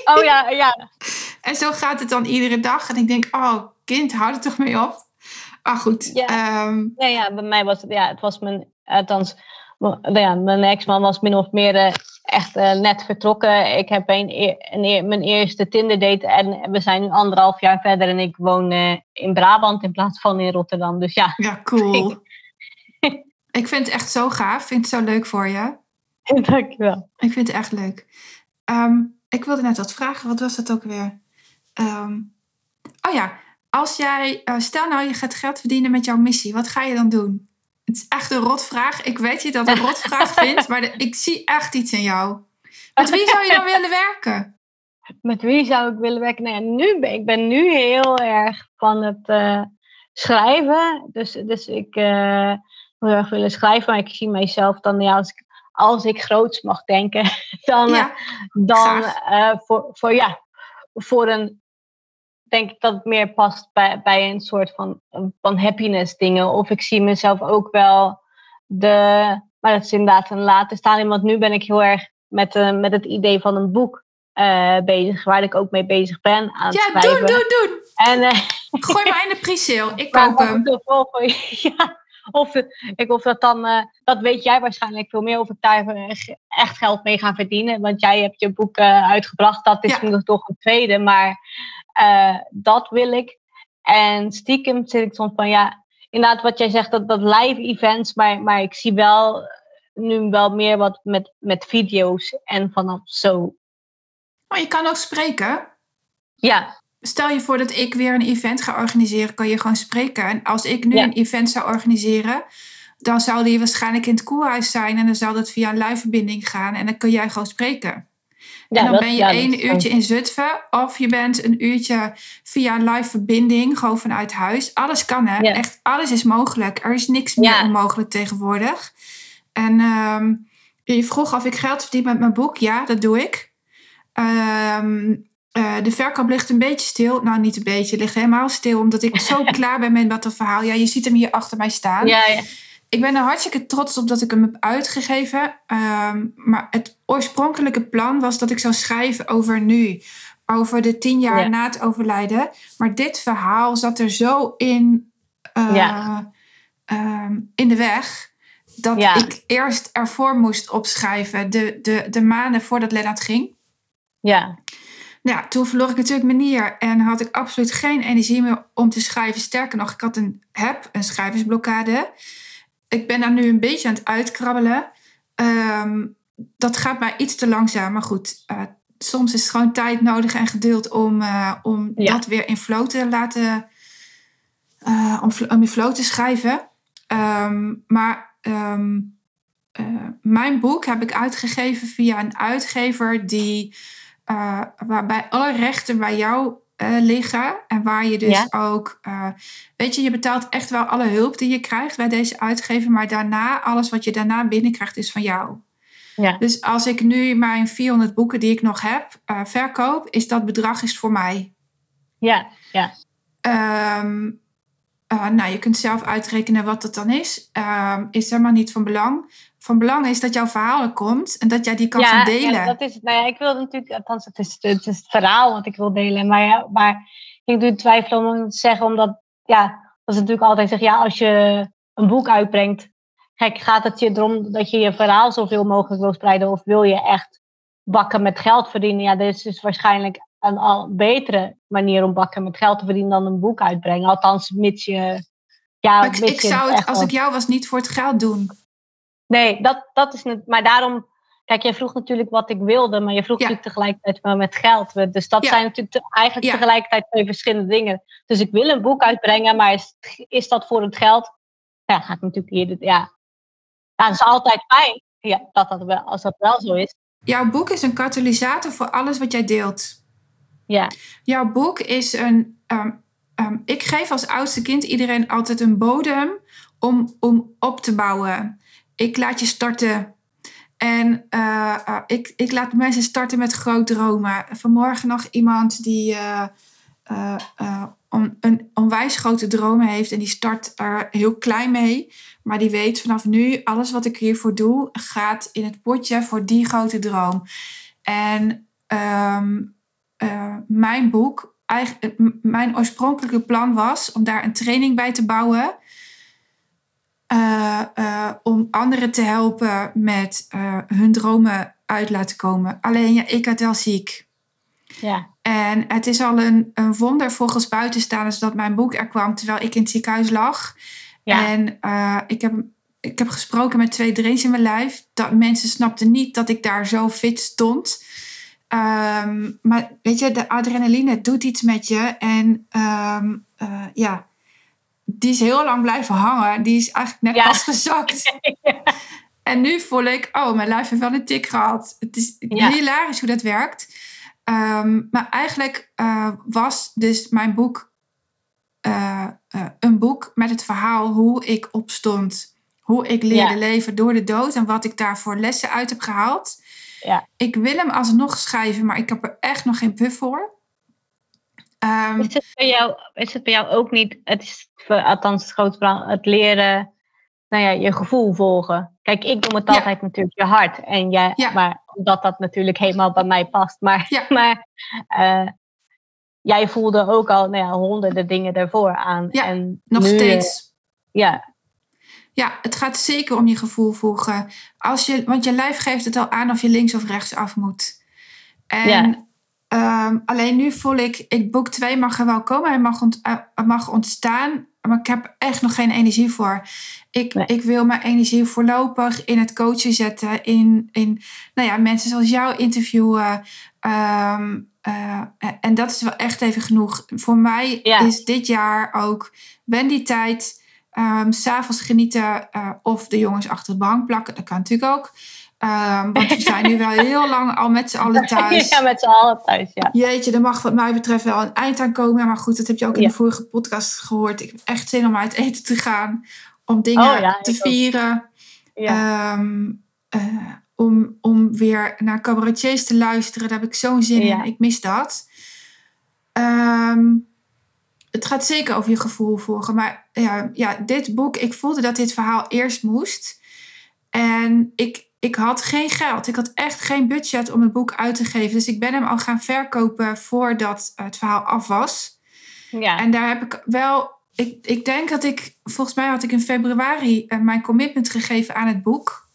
Oh ja, ja. *laughs* En zo gaat het dan iedere dag. En ik denk, oh kind, hou er toch mee op. Maar goed, Ja. ehm, Ja, ja, bij mij was het, ja, het was mijn, althans, m- ja, mijn ex-man was min of meer echt eh, net vertrokken. Ik heb een, een, mijn eerste Tinder date en we zijn nu anderhalf jaar verder en ik woon eh, in Brabant in plaats van in Rotterdam. Dus ja, ja, cool. *laughs* ik vind het echt zo gaaf. Ik vind het zo leuk voor je. *laughs* dankjewel. Ik vind het echt leuk. Ehm, ik wilde net wat vragen. Wat was dat ook weer? Ehm, oh ja, als jij... eh, stel nou, je gaat geld verdienen met jouw missie. Wat ga je dan doen? Het is echt een rotvraag. Ik weet je dat een rotvraag *laughs* vindt. Maar de- ik zie echt iets in jou. Met wie zou je dan willen werken? Met wie zou ik willen werken? Nou ja, nu ben, ik ben nu heel erg van het eh, schrijven. Dus, dus ik eh wil heel erg willen schrijven. Maar ik zie mijzelf dan, ja, als ik, als ik groots mag denken, *laughs* dan, eh, Ja, dan voor, voor, ja, voor een, denk ik dat het meer past bij, bij een soort van, van happiness dingen. Of ik zie mezelf ook wel de, maar dat is inderdaad een later staan. Want nu ben ik heel erg met, eh, met het idee van een boek eh, bezig, waar ik ook mee bezig ben aan ja doen, doen, doen. En, eh, Gooi maar in de *laughs* pre-sale. Ik koop hem. *laughs* ja, *laughs* of, ik, of dat dan, eh, dat weet jij waarschijnlijk veel meer, of ik daar eh, echt geld mee ga verdienen. Want jij hebt je boek eh, uitgebracht, dat is Ja. toch een tweede, maar eh, dat wil ik. En stiekem zit ik soms van, ja, inderdaad wat jij zegt, dat, dat live events, maar, maar ik zie wel nu wel meer wat met, met video's en vanaf zo. Maar je kan ook spreken. Ja, Stel je voor dat ik weer een event ga organiseren, kan je gewoon spreken. En als ik nu Ja. een event zou organiseren, dan zou die waarschijnlijk in het koelhuis zijn. En dan zou dat via een live verbinding gaan. En dan kun jij gewoon spreken. ja en dan dat- ben je ja, één uurtje in Zutphen. Of je bent een uurtje via een live verbinding, gewoon vanuit huis. Alles kan hè. Ja. Echt, alles is mogelijk. Er is niks meer onmogelijk tegenwoordig. En ehm, je vroeg of ik geld verdien met mijn boek. Ja, dat doe ik. Ehm, eh, de verkoop ligt een beetje stil. Nou, niet een beetje. Het ligt helemaal stil. Omdat ik zo *laughs* klaar ben met dat verhaal. Ja, je ziet hem hier achter mij staan. Ja, ja. Ik ben er hartstikke trots op dat ik hem heb uitgegeven. Ehm, maar het oorspronkelijke plan was dat ik zou schrijven over nu. Over de tien jaar Ja. na het overlijden. Maar dit verhaal zat er zo in, eh, ehm, in de weg. Dat ik eerst ervoor moest opschrijven. De, de, de maanden voordat Lennart ging. ja. Nou toen verloor ik natuurlijk mijn nier en had ik absoluut geen energie meer om te schrijven. Sterker nog, ik had een, heb een schrijversblokkade. Ik ben daar nu een beetje aan het uitkrabbelen. Ehm, dat gaat mij iets te langzaam, maar goed. eh, soms is het gewoon tijd nodig en geduld om, eh, om Ja. dat weer in flow te laten... eh, om, om in flow te schrijven. Ehm, maar ehm, eh, mijn boek heb ik uitgegeven via een uitgever die eh, waarbij alle rechten bij jou eh, liggen. En waar je dus ook, eh, weet je, je betaalt echt wel alle hulp die je krijgt bij deze uitgever. Maar daarna, alles wat je daarna binnenkrijgt, is van jou. Ja. Dus als ik nu mijn 400 boeken die ik nog heb verkoop, is dat bedrag is voor mij. Ja, ja. Ehm, eh, nou, je kunt zelf uitrekenen wat dat dan is. Ehm, is helemaal niet van belang. Van belang is dat jouw verhaal er komt en dat jij die kan gaan delen. Ja, dat is het. Nou ja, ik wil natuurlijk, althans, het is, het is het verhaal wat ik wil delen. Maar, ja, maar ik doe twijfelen om het te zeggen, omdat, ja, dat is natuurlijk altijd zeggen, ja, als je een boek uitbrengt, kijk, gaat het je erom dat je je verhaal zoveel mogelijk wil spreiden, of wil je echt bakken met geld verdienen? Ja, dit is dus waarschijnlijk een al betere manier om bakken met geld te verdienen dan een boek uitbrengen. Althans, mits je. Ja, Maar ik, mits ik je zou het, als ik jou was, niet voor het geld doen. Nee, dat, dat is het. Maar daarom, kijk, jij vroeg natuurlijk wat ik wilde, maar je vroeg Ja. natuurlijk tegelijkertijd wel met geld. Dus dat Ja. zijn natuurlijk te- eigenlijk Ja. tegelijkertijd twee verschillende dingen. Dus ik wil een boek uitbrengen, maar is, is dat voor het geld? Ja, ga ik natuurlijk hier. Ja, ja dat is altijd fijn. Ja, dat dat wel, als dat wel zo is. Jouw boek is een katalysator voor alles wat jij deelt. Ja, Jouw boek is een. ehm, ehm, ik geef als oudste kind iedereen altijd een bodem om, om op te bouwen. Ik laat je starten. En uh, uh, ik, ik laat mensen starten met grote dromen. Vanmorgen nog iemand die on, een onwijs grote dromen heeft. En die start er heel klein mee. Maar die weet vanaf nu, alles wat ik hiervoor doe, gaat in het potje voor die grote droom. En um, mijn boek, mijn oorspronkelijke plan was om daar een training bij te bouwen. Uh, uh, om anderen te helpen met uh, hun dromen uit laten komen. Alleen ja, ik had wel ziek. Ja. En het is al een, een wonder volgens buitenstaanders dat mijn boek er kwam terwijl ik in het ziekenhuis lag. Ja. En ik, heb, ik heb gesproken met twee drains in mijn lijf. Dat mensen snapten niet dat ik daar zo fit stond. Um, maar weet je, de adrenaline doet iets met je. En um, ja, die is heel lang blijven hangen. Die is eigenlijk net Ja. pas gezakt. *laughs* En nu voel ik, oh, mijn lijf heeft wel een tik gehad. Het is Ja. hilarisch hoe dat werkt. Ehm, maar eigenlijk eh, was dus mijn boek eh, eh, een boek met het verhaal hoe ik opstond. Hoe ik leerde leven door de dood en wat ik daarvoor lessen uit heb gehaald. Ja. Ik wil hem alsnog schrijven, maar ik heb er echt nog geen puff voor. Ehm, Is het, bij jou, is het bij jou ook niet, het is althans het grote belang, het leren, nou ja, je gevoel volgen. Kijk, ik noem het Ja. altijd natuurlijk je hart. En jij, Ja. maar omdat dat natuurlijk helemaal bij mij past. *laughs* Maar, Ja. maar eh, jij voelde ook al nou ja, honderden dingen daarvoor aan. Ja, en nog nu, eh, steeds. Ja, Ja, het gaat zeker om je gevoel volgen. Als je, want je lijf geeft het al aan of je links of rechts af moet. En Ja. Ehm, alleen nu voel ik, ik boek 2 mag er wel komen. Hij mag, ont, eh, mag ontstaan. Maar ik heb echt nog geen energie voor. Ik, Nee. ik wil mijn energie voorlopig in het coachen zetten. In, in nou ja, mensen zoals jou interviewen. Ehm, eh, en dat is wel echt even genoeg. Voor mij Ja. is dit jaar ook Wendy tijd. Ehm, S S'avonds genieten eh, of de jongens achter de bank plakken. Dat kan natuurlijk ook. Ehm, want we zijn nu wel heel lang al met z'n allen *laughs* thuis. ja met z'n allen thuis, ja. Jeetje, er mag wat mij betreft wel een eind aan komen. Maar goed, dat heb je ook in Ja. de vorige podcast gehoord. Ik heb echt zin om uit eten te gaan. Om dingen Oh ja, te vieren. ja. Ehm, eh, om, om weer naar cabaretiers te luisteren. Daar heb ik zo'n zin in. Ik mis dat. Ehm, het gaat zeker over je gevoel volgen. Maar ja, ja, dit boek, ik voelde dat dit verhaal eerst moest. En ik, ik had geen geld. Ik had echt geen budget om het boek uit te geven. Dus ik ben hem al gaan verkopen voordat het verhaal af was. ja. En daar heb ik wel. Ik, ik denk dat ik. Volgens mij had ik in februari eh, mijn commitment gegeven aan het boek.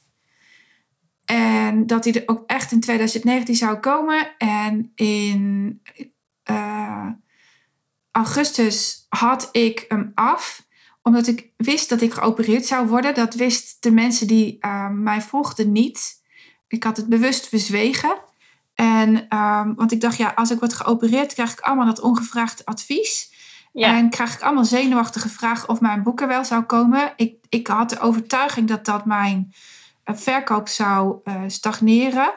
En dat hij er ook echt in 2019 zou komen. En in eh, augustus had ik hem af. Omdat ik wist dat ik geopereerd zou worden. Dat wisten de mensen die eh, mij volgden niet. Ik had het bewust verzwegen. En, ehm, want ik dacht, ja, als ik word geopereerd, krijg ik allemaal dat ongevraagd advies. ja. En krijg ik allemaal zenuwachtige vragen of mijn boek er wel zou komen. Ik, ik had de overtuiging dat dat mijn eh, verkoop zou eh, stagneren.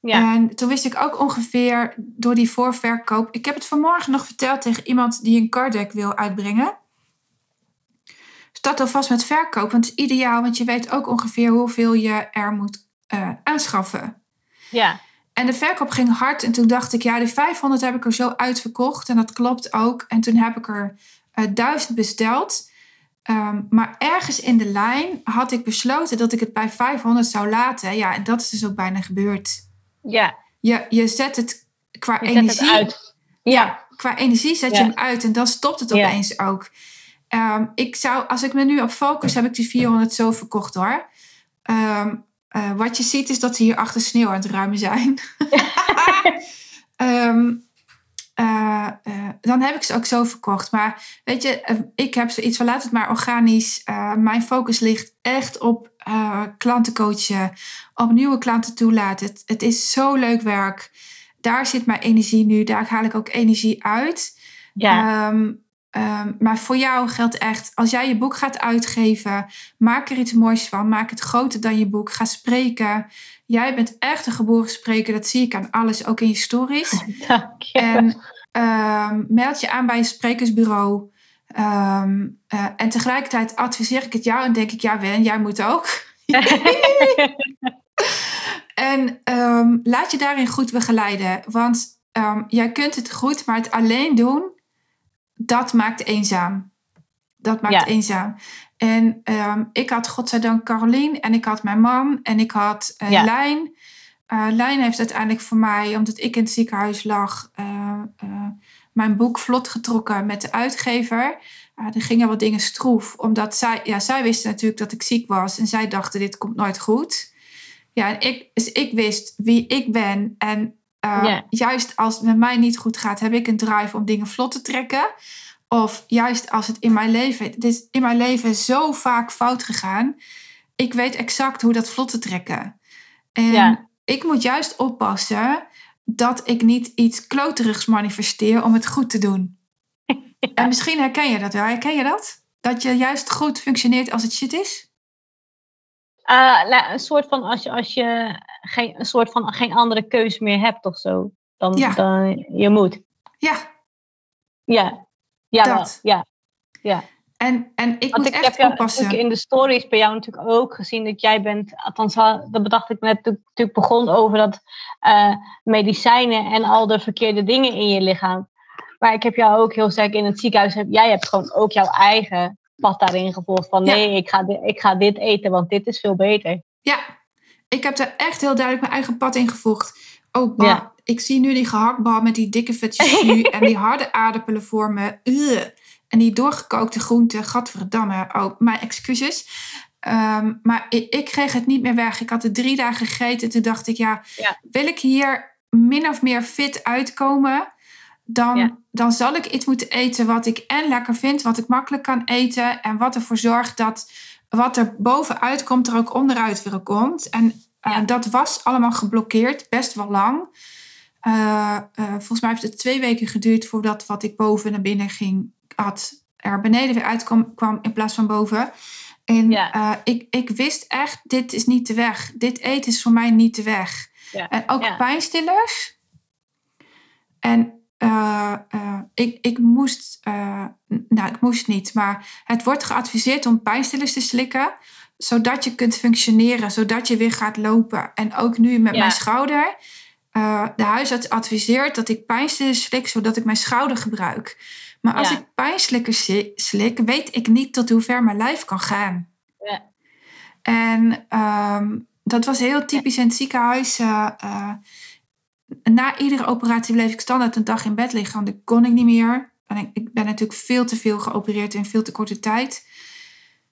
ja. En toen wist ik ook ongeveer door die voorverkoop. Ik heb het vanmorgen nog verteld tegen iemand die een card deck wil uitbrengen. Start alvast met verkoop, want het is ideaal, want je weet ook ongeveer hoeveel je er moet eh, aanschaffen. ja. En de verkoop ging hard. En toen dacht ik, ja, de 500 heb ik er zo uitverkocht. En dat klopt ook. En toen heb ik er eh 1000 besteld. Ehm, maar ergens in de lijn had ik besloten dat ik het bij 500 zou laten. Ja, en dat is dus ook bijna gebeurd. ja. Je, je zet het qua Je zet energie. het uit. Ja, Qua energie zet je Ja. hem uit. En dan stopt het Ja. opeens ook. Ehm, ik zou, als ik me nu op focus, heb ik die 400 zo verkocht hoor. Ehm, eh, wat je ziet is dat ze hier achter sneeuw aan het ruimen zijn. *laughs* Ehm, eh, eh, dan heb ik ze ook zo verkocht. Maar weet je, ik heb zoiets van laat het maar organisch. Mijn focus ligt echt op eh, klanten coachen, op nieuwe klanten toelaten. Het, het is zo leuk werk. Daar zit mijn energie nu. Daar haal ik ook energie uit. ja. Ehm, maar voor jou geldt echt, als jij je boek gaat uitgeven, maak er iets moois van. Maak het groter dan je boek. Ga spreken. Jij bent echt een geboren spreker. Dat zie ik aan alles, ook in je stories. *laughs* dank je. En ehm, meld je aan bij een sprekersbureau. Ehm, eh, en tegelijkertijd adviseer ik het jou en denk ik, ja Wen, jij moet ook. *laughs* *laughs* en laat je daarin goed begeleiden. Want jij kunt het goed, maar het alleen doen, dat maakt eenzaam. Dat maakt eenzaam. En ik had godzijdank Carolien en ik had mijn man en ik had uh, ja. Lijn. Uh, Lijn heeft uiteindelijk voor mij, omdat ik in het ziekenhuis lag, uh, mijn boek vlot getrokken met de uitgever. Er gingen wat dingen stroef, omdat zij, ja, zij wisten natuurlijk dat ik ziek was en zij dachten: dit komt nooit goed. Ja, en ik, dus ik wist wie ik ben. En uh, juist als het met mij niet goed gaat, heb ik een drive om dingen vlot te trekken. Of juist als het in mijn leven, het is in mijn leven zo vaak fout gegaan. Ik weet exact hoe dat vlot te trekken. En ik moet juist oppassen dat ik niet iets kloterigs manifesteer om het goed te doen. *laughs* En misschien herken je dat wel. Herken je dat? Dat je juist goed functioneert als het shit is? Uh, een soort van als je, als je geen, een soort van geen andere keuze meer hebt of zo. Dan, dan je moet. Ja. Ja. Ja, dat. ja. Ja. En, en ik Want moet ik echt heb oppassen. in de stories bij jou natuurlijk ook gezien dat jij bent, althans dat bedacht ik net toen ik begon over dat uh, medicijnen en al de verkeerde dingen in je lichaam. Maar ik heb jou ook heel sterk in het ziekenhuis, jij hebt gewoon ook jouw eigen pad daarin gevolgd van nee, ik, ga dit, ik ga dit eten, want dit is veel beter. Ja, ik heb er echt heel duidelijk mijn eigen pad in gevoegd. Oh, ja. ik zie nu die gehaktbal met die dikke vetjes *laughs* en die harde aardappelen voor me. En die doorgekookte groenten, gadverdamme. Oh, mijn excuses. Ehm, maar ik, ik, kreeg het niet meer weg. Ik had het drie dagen gegeten. Toen dacht ik, ja, wil ik hier min of meer fit uitkomen? Dan, dan zal ik iets moeten eten wat ik en lekker vind, wat ik makkelijk kan eten. En wat ervoor zorgt dat wat er bovenuit komt, er ook onderuit weer komt. En uh, dat was allemaal geblokkeerd, best wel lang. Uh, uh, volgens mij heeft het twee weken geduurd voordat wat ik boven naar binnen ging had er beneden weer uitkwam kwam in plaats van boven. En ik, ik wist echt, dit is niet de weg. Dit eten is voor mij niet de weg. En ook pijnstillers. En uh, uh, ik, ik moest, nou ik moest niet, maar het wordt geadviseerd om pijnstillers te slikken, zodat je kunt functioneren, zodat je weer gaat lopen. En ook nu met mijn schouder. de huisarts adviseert dat ik pijnstillers slik, zodat ik mijn schouder gebruik. Maar als ik pijnslikkers slik, weet ik niet tot hoe ver mijn lijf kan gaan. Ja. En um, dat was heel typisch in het ziekenhuis. Na iedere operatie bleef ik standaard een dag in bed liggen, want dat kon ik niet meer. En ik, ik, ben natuurlijk veel te veel geopereerd in veel te korte tijd.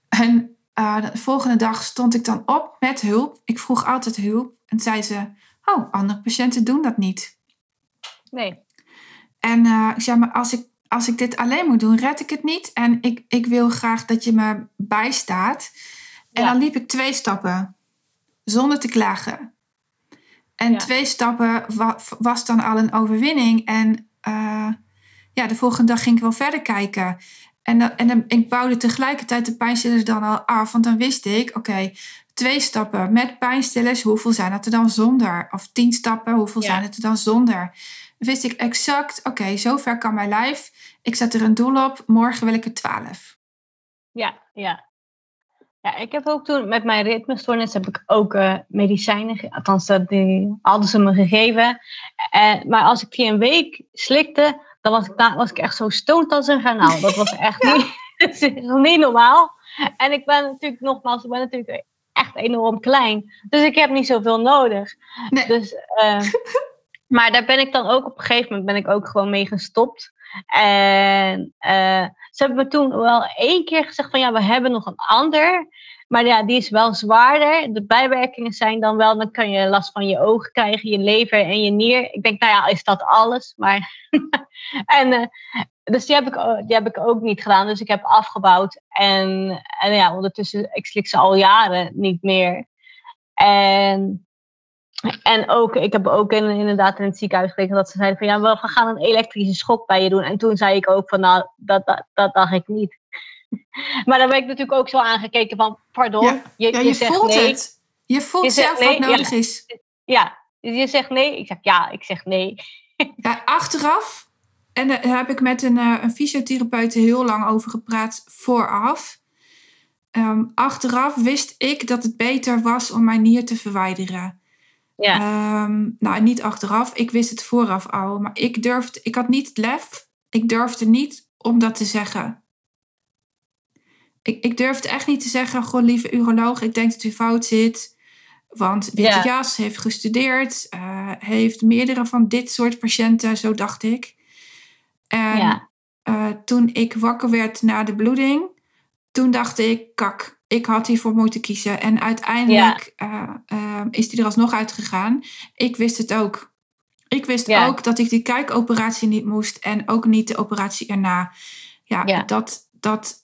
En uh, de volgende dag stond ik dan op met hulp. Ik vroeg altijd hulp. En zei ze, oh, andere patiënten doen dat niet. Nee. En ik zei, maar als ik als ik dit alleen moet doen, red ik het niet. En ik, ik wil graag dat je me bijstaat. En dan liep ik twee stappen, zonder te klagen. En twee stappen was dan al een overwinning. En uh, ja, de volgende dag ging ik wel verder kijken. En, dan, en dan, ik bouwde tegelijkertijd de pijnstillers dan al af. Want dan wist ik, oké, twee stappen met pijnstillers, hoeveel zijn het er dan zonder? Of tien stappen, hoeveel zijn het er dan zonder? wist ik exact, oké, okay, zover kan mijn lijf. Ik zet er een doel op, morgen wil ik er twaalf. Ja, ja. Ja, ik heb ook toen met mijn ritmestoornis heb ik ook uh, medicijnen, althans die hadden ze me gegeven. En, maar als ik die een week slikte, dan was ik, was ik echt zo stoned als een garnaal. Dat was echt *laughs* niet, *laughs* niet normaal. En ik ben natuurlijk nogmaals, ik ben natuurlijk echt enorm klein. Dus ik heb niet zoveel nodig. Nee. Dus uh, *laughs* Maar daar ben ik dan ook op een gegeven moment ben ik ook gewoon mee gestopt. En uh, ze hebben me toen wel één keer gezegd van ja, we hebben nog een ander. Maar ja, die is wel zwaarder. De bijwerkingen zijn dan wel, dan kan je last van je ogen krijgen, je lever en je nier. Ik denk, nou ja, is dat alles? Maar *laughs* en, uh, dus die heb, ik, die heb ik ook niet gedaan. Dus ik heb afgebouwd. En, en ja, ondertussen, ik slik ze al jaren niet meer. En en ook, ik heb ook in, inderdaad in het ziekenhuis gekregen dat ze zeiden van ja, we gaan een elektrische schok bij je doen. En toen zei ik ook van nou, dat, dat, dat dacht ik niet. *laughs* maar dan ben ik natuurlijk ook zo aangekeken van pardon. Ja, je, ja, je, je voelt nee. het. Je voelt zelf nee, wat nodig ja, is. Ja, je zegt nee. Ik zeg ja, ik zeg nee. *laughs* ja, achteraf en daar heb ik met een, uh, een fysiotherapeut heel lang over gepraat vooraf. Um, achteraf wist ik dat het beter was om mijn nier te verwijderen. Ja. Um, nou, niet achteraf. Ik wist het vooraf al. Maar ik durfde, ik had niet het lef. Ik durfde niet om dat te zeggen. Ik, ik durfde echt niet te zeggen, goh, lieve uroloog, ik denk dat u fout zit. Want Witte Jas heeft gestudeerd, uh, heeft meerdere van dit soort patiënten, zo dacht ik. En ja. uh, toen ik wakker werd na de bloeding, toen dacht ik, kak, ik had hiervoor moeten kiezen. En uiteindelijk ja. uh, is die er alsnog uitgegaan. Ik wist het ook. Ik wist ook dat ik die kijkoperatie niet moest en ook niet de operatie erna. Ja, ja. dat, dat,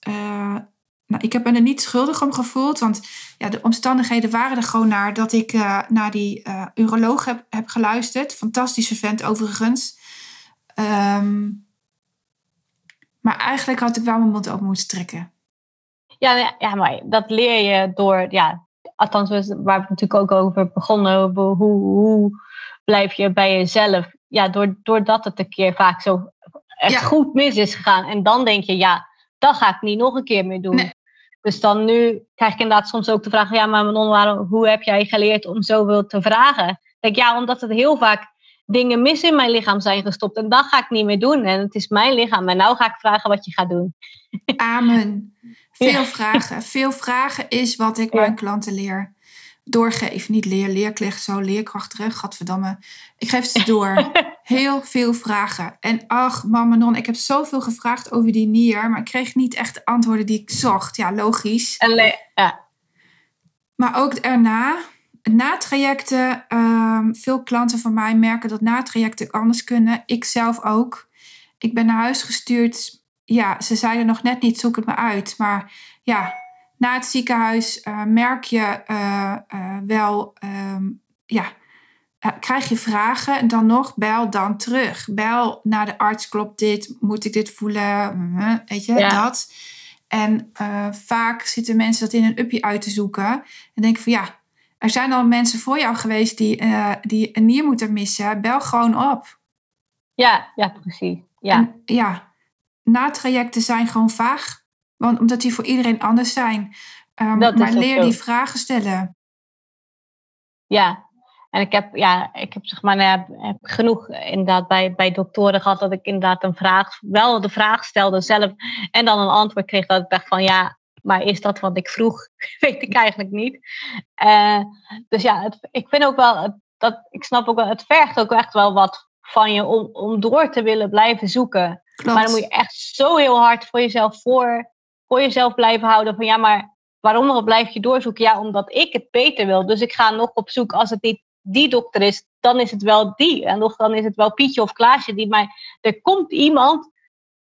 nou, ik heb me er niet schuldig om gevoeld, want ja, de omstandigheden waren er gewoon naar dat ik uh, naar die uroloog heb, heb geluisterd. Fantastische vent overigens. Um, maar eigenlijk had ik wel mijn mond open moeten trekken. Ja, ja, maar dat leer je door, ja, althans waar we natuurlijk ook over begonnen, hoe, hoe blijf je bij jezelf? Ja, door, doordat het een keer vaak zo echt goed mis is gegaan. En dan denk je, ja, dat ga ik niet nog een keer meer doen. Nee. Dus dan nu krijg ik inderdaad soms ook de vraag, ja, maar Manon, waarom, hoe heb jij geleerd om zoveel te vragen? Ik denk, ja, omdat het heel vaak dingen mis in mijn lichaam zijn gestopt. En dat ga ik niet meer doen. En het is mijn lichaam. En nou ga ik vragen wat je gaat doen. *laughs* Amen. Veel vragen. Veel vragen is wat ik mijn klanten leer. Doorgeef. Niet leer, leerkracht zo, leerkracht terug. Gadverdamme. Ik geef ze door. *laughs* Heel veel vragen. En ach, mama non, ik heb zoveel gevraagd over die nier. Maar ik kreeg niet echt de antwoorden die ik zocht. Ja, logisch. En ja. Maar ook erna na-trajecten, um, veel klanten van mij merken dat na-trajecten anders kunnen. Ik zelf ook. Ik ben naar huis gestuurd. Ja, ze zeiden nog net niet, zoek het me uit. Maar ja, na het ziekenhuis uh, merk je uh, uh, wel, um, ja, krijg je vragen en dan nog bel dan terug. Bel naar de arts, klopt dit? Moet ik dit voelen? Weet je, dat. En vaak zitten mensen dat in een uppie uit te zoeken. En denken van ja, er zijn al mensen voor jou geweest die, uh, die een nier moeten missen. Bel gewoon op. Ja, ja, precies. Ja, en, ja natrajecten zijn gewoon vaag. Want, omdat die voor iedereen anders zijn. Um, maar leer die vragen stellen. Ja, en ik heb, ja, ik heb zeg maar, nou heb genoeg inderdaad bij, bij doktoren gehad dat ik inderdaad een vraag, wel de vraag stelde zelf en dan een antwoord kreeg dat ik dacht van ja, maar is dat wat ik vroeg? *laughs* Weet ik eigenlijk niet. Uh, dus ja, het, ik vind ook wel, dat, ik snap ook wel, het vergt ook echt wel wat van je om, om door te willen blijven zoeken. Klopt. Maar dan moet je echt zo heel hard voor jezelf voor, voor jezelf blijven houden. Van ja, maar waarom blijf je doorzoeken? Ja, omdat ik het beter wil. Dus ik ga nog op zoek. Als het niet die dokter is, dan is het wel die. En nog dan is het wel Pietje of Klaasje die mij. Er komt iemand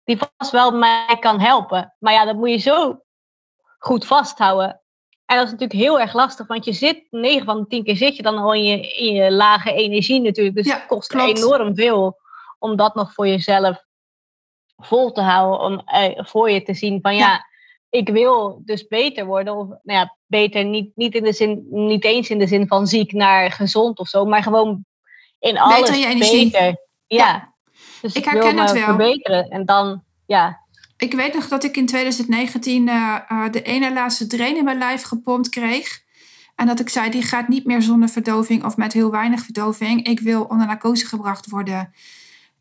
die vast wel mij kan helpen. Maar ja, dat moet je zo goed vasthouden. En dat is natuurlijk heel erg lastig, want je zit 9 van de 10 keer zit je dan al in je, in je lage energie natuurlijk. Dus het kost enorm veel om dat nog voor jezelf vol te houden. Om eh, voor je te zien van ja. ik wil dus beter worden. Of nou ja, beter niet, niet, in de zin, niet eens in de zin van ziek naar gezond of zo, maar gewoon in alles beter. Je energie. beter. Ja. Dus ik, ik herken het wel. verbeteren. En dan, ja, ik weet nog dat ik in 2019 uh, uh, de ene laatste drain in mijn lijf gepompt kreeg. En dat ik zei, die gaat niet meer zonder verdoving of met heel weinig verdoving. Ik wil onder narcose gebracht worden.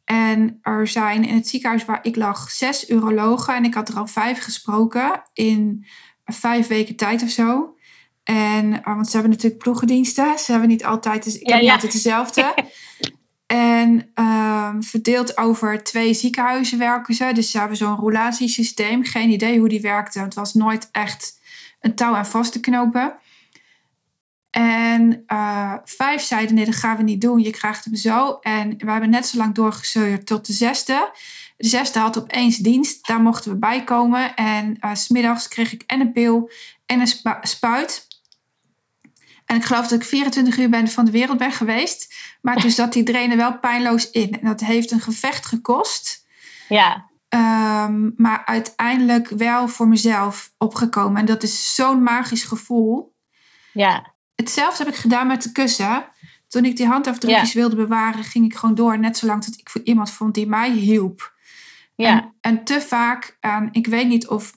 En er zijn in het ziekenhuis waar ik lag zes urologen. En ik had er al vijf gesproken in vijf weken tijd of zo. En, uh, want ze hebben natuurlijk ploegendiensten. Ze hebben niet altijd, ik heb niet altijd dezelfde. *laughs* En um, verdeeld over twee ziekenhuizen werken ze. Dus ze hebben zo'n roulatiesysteem. Geen idee hoe die werkte. Het was nooit echt een touw aan vast te knopen. En uh, vijf zeiden: nee, dat gaan we niet doen. Je krijgt hem zo. En we hebben net zo lang doorgezeurd tot de zesde. De zesde had opeens dienst. Daar mochten we bij komen. En uh, smiddags kreeg ik en een pil en een spuit. En ik geloof dat ik 24 uur ben van de wereld ben geweest. Maar toen zat die drainer wel pijnloos in. En dat heeft een gevecht gekost. Ja. Um, maar uiteindelijk wel voor mezelf opgekomen. En dat is zo'n magisch gevoel. Ja. Hetzelfde heb ik gedaan met de kussen. Toen ik die handafdrukjes wilde bewaren, ging ik gewoon door. Net zolang dat ik voor iemand vond die mij hielp. Ja. En, en te vaak, en ik weet niet of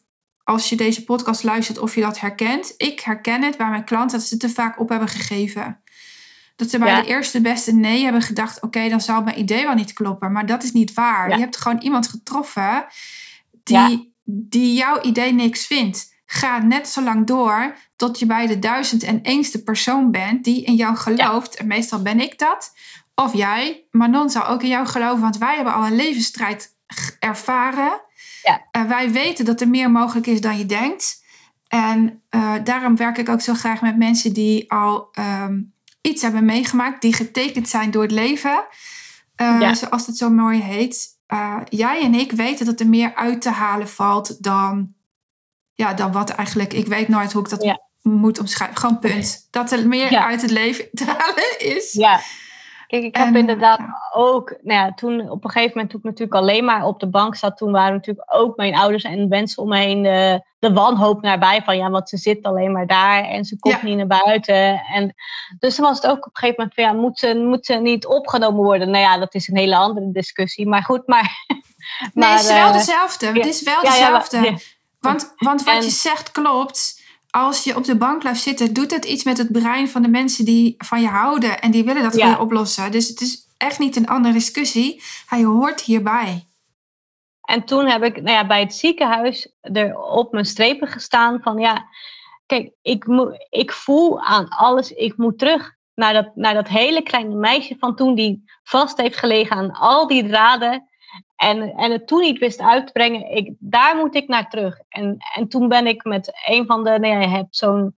als je deze podcast luistert of je dat herkent. Ik herken het bij mijn klanten dat ze te vaak op hebben gegeven. Dat ze bij Ja. de eerste beste nee hebben gedacht: oké, dan zou mijn idee wel niet kloppen. Maar dat is niet waar. Ja. Je hebt gewoon iemand getroffen die, Ja. die jouw idee niks vindt. Ga net zo lang door tot je bij de duizend en eenste persoon bent die in jou gelooft. En meestal ben ik dat. Of jij. Manon zou ook in jou geloven, want wij hebben al een levensstrijd ervaren. Ja. En wij weten dat er meer mogelijk is dan je denkt. En eh, daarom werk ik ook zo graag met mensen die al ehm, iets hebben meegemaakt, die getekend zijn door het leven. Eh, Ja. Zoals het zo mooi heet. Eh, jij en ik weten dat er meer uit te halen valt dan, ja, dan wat eigenlijk. Ik weet nooit hoe ik dat Ja. moet omschrijven. Gewoon punt. Dat er meer Ja. uit het leven te halen is. Ja. Kijk, ik heb En, inderdaad ja. ook, nou ja, toen op een gegeven moment toen ik natuurlijk alleen maar op de bank zat, toen waren natuurlijk ook mijn ouders en mensen om me heen de, de wanhoop nabij van ja, want ze zit alleen maar daar en ze komt Ja. niet naar buiten. En dus dan was het ook op een gegeven moment van ja, moet ze, moet ze niet opgenomen worden? Nou ja, dat is een hele andere discussie. Maar goed, maar. *laughs* Nee, maar, het is wel eh, dezelfde. Het is wel dezelfde. Want, want wat En- je zegt klopt. Als je op de bank blijft zitten, doet het iets met het brein van de mensen die van je houden en die willen dat voor Ja. je oplossen. Dus het is echt niet een andere discussie. Hij hoort hierbij. En toen heb ik nou ja, bij het ziekenhuis er op mijn strepen gestaan van ja, kijk, ik, moet, ik voel aan alles, ik moet terug naar dat, naar dat hele kleine meisje van toen die vast heeft gelegen aan al die draden en, en het toen niet wist uit te brengen. Ik, daar moet ik naar terug. En, en toen ben ik met een van de, ja, je hebt zo'n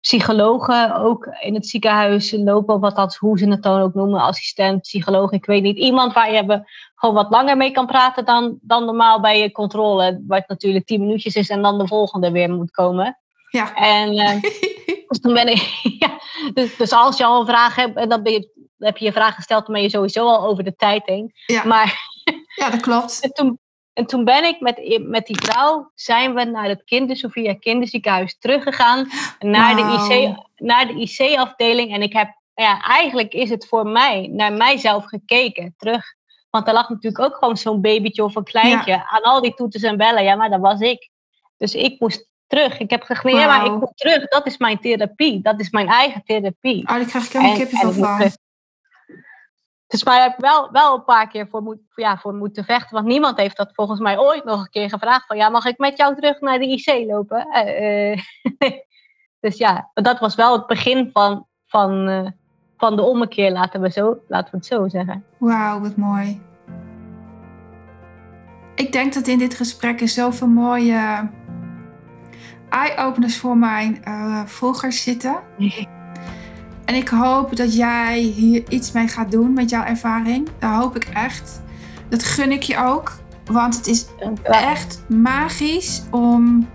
psychologen ook in het ziekenhuis lopen, wat dat, hoe ze het dan ook noemen, assistent, psycholoog, ik weet niet. Iemand waar je hebben gewoon wat langer mee kan praten dan, dan normaal bij je controle. Wat natuurlijk tien minuutjes is en dan de volgende weer moet komen. Ja. En eh, *laughs* dus toen ben ik. *laughs* ja, dus, dus als je al een vraag hebt, en dan ben je, heb je je vraag gesteld, dan ben je sowieso al over de tijd heen. ja. Maar ja, dat klopt. en toen, en toen ben ik met, met die vrouw, zijn we naar het Kinder Sophia kinderziekenhuis teruggegaan. Naar de IC, naar de IC-afdeling. En ik heb, ja, eigenlijk is het voor mij, naar mijzelf gekeken, terug. Want er lag natuurlijk ook gewoon zo'n babytje of een kleintje aan al die toeters en bellen. Ja, maar dat was ik. Dus ik moest terug. Ik heb gezegd, ja, maar ik moet terug. Dat is mijn therapie. Dat is mijn eigen therapie. Oh, daar krijg ik helemaal ik moet van. Dus maar daar heb ik wel, wel een paar keer voor, moet, ja, voor moeten vechten. Want niemand heeft dat volgens mij ooit nog een keer gevraagd. Van ja, mag ik met jou terug naar de IC lopen? Eh, eh, *laughs* dus ja, dat was wel het begin van, van, eh, van de ommekeer, laten we, zo, laten we het zo zeggen. Wauw, wat mooi. Ik denk dat in dit gesprek er zoveel mooie eye-openers voor mijn volgers zitten. *laughs* En ik hoop dat jij hier iets mee gaat doen met jouw ervaring. Dat hoop ik echt. Dat gun ik je ook. Want het is echt magisch om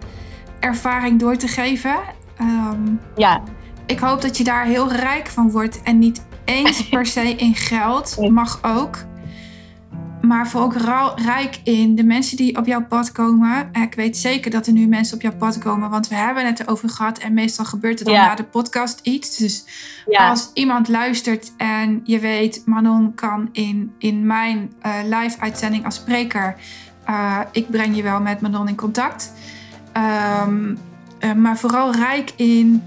ervaring door te geven. Ehm, Ja, ik hoop dat je daar heel rijk van wordt. En niet eens *laughs* per se in geld. Mag ook. Maar vooral rijk in de mensen die op jouw pad komen. En ik weet zeker dat er nu mensen op jouw pad komen. Want we hebben het erover gehad. En meestal gebeurt er dan Ja. na de podcast iets. Dus ja, als iemand luistert en je weet, Manon kan in, in mijn eh, live uitzending als spreker, eh, ik breng je wel met Manon in contact. Ehm, eh, maar vooral rijk in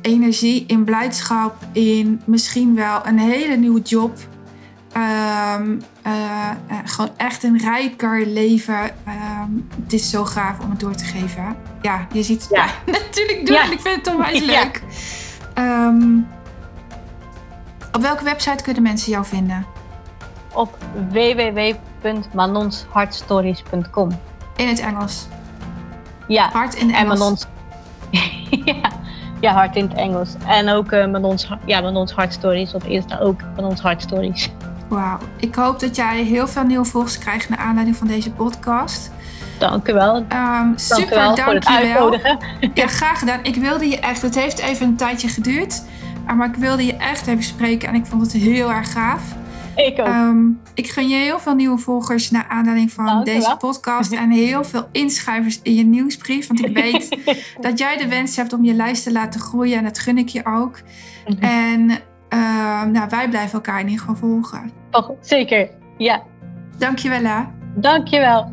energie, in blijdschap, in misschien wel een hele nieuwe job. Eh, gewoon echt een rijker leven. Ehm, het is zo gaaf om het door te geven. Ja, je ziet het Ja. *laughs* natuurlijk doen. Ja. en Ik vind het onwijs Ja. leuk. Ehm, op welke website kunnen mensen jou vinden? op www.manonshartstories.com. In het Engels. Ja, Hart in en Engels. Manons... *laughs* ja, ja, hart in het Engels. En ook eh Manons, ja, Manons Hartstories op Insta ook. Manons Hartstories. Wauw. Ik hoop dat jij heel veel nieuwe volgers krijgt naar aanleiding van deze podcast. Dank u wel. Dank super, wel voor het uitnodigen. Ja, graag gedaan. Ik wilde je echt, het heeft even een tijdje geduurd. eh, Maar ik wilde je echt even spreken en ik vond het heel erg gaaf. Ik ook. Ehm, ik gun je heel veel nieuwe volgers naar aanleiding van Dank deze podcast. *laughs* En heel veel inschrijvers in je nieuwsbrief. Want ik weet *laughs* dat jij de wens hebt om je lijst te laten groeien. En dat gun ik je ook. En nou, wij blijven elkaar in ieder geval volgen. Oh, zeker, ja. Dankjewel hè. Dankjewel.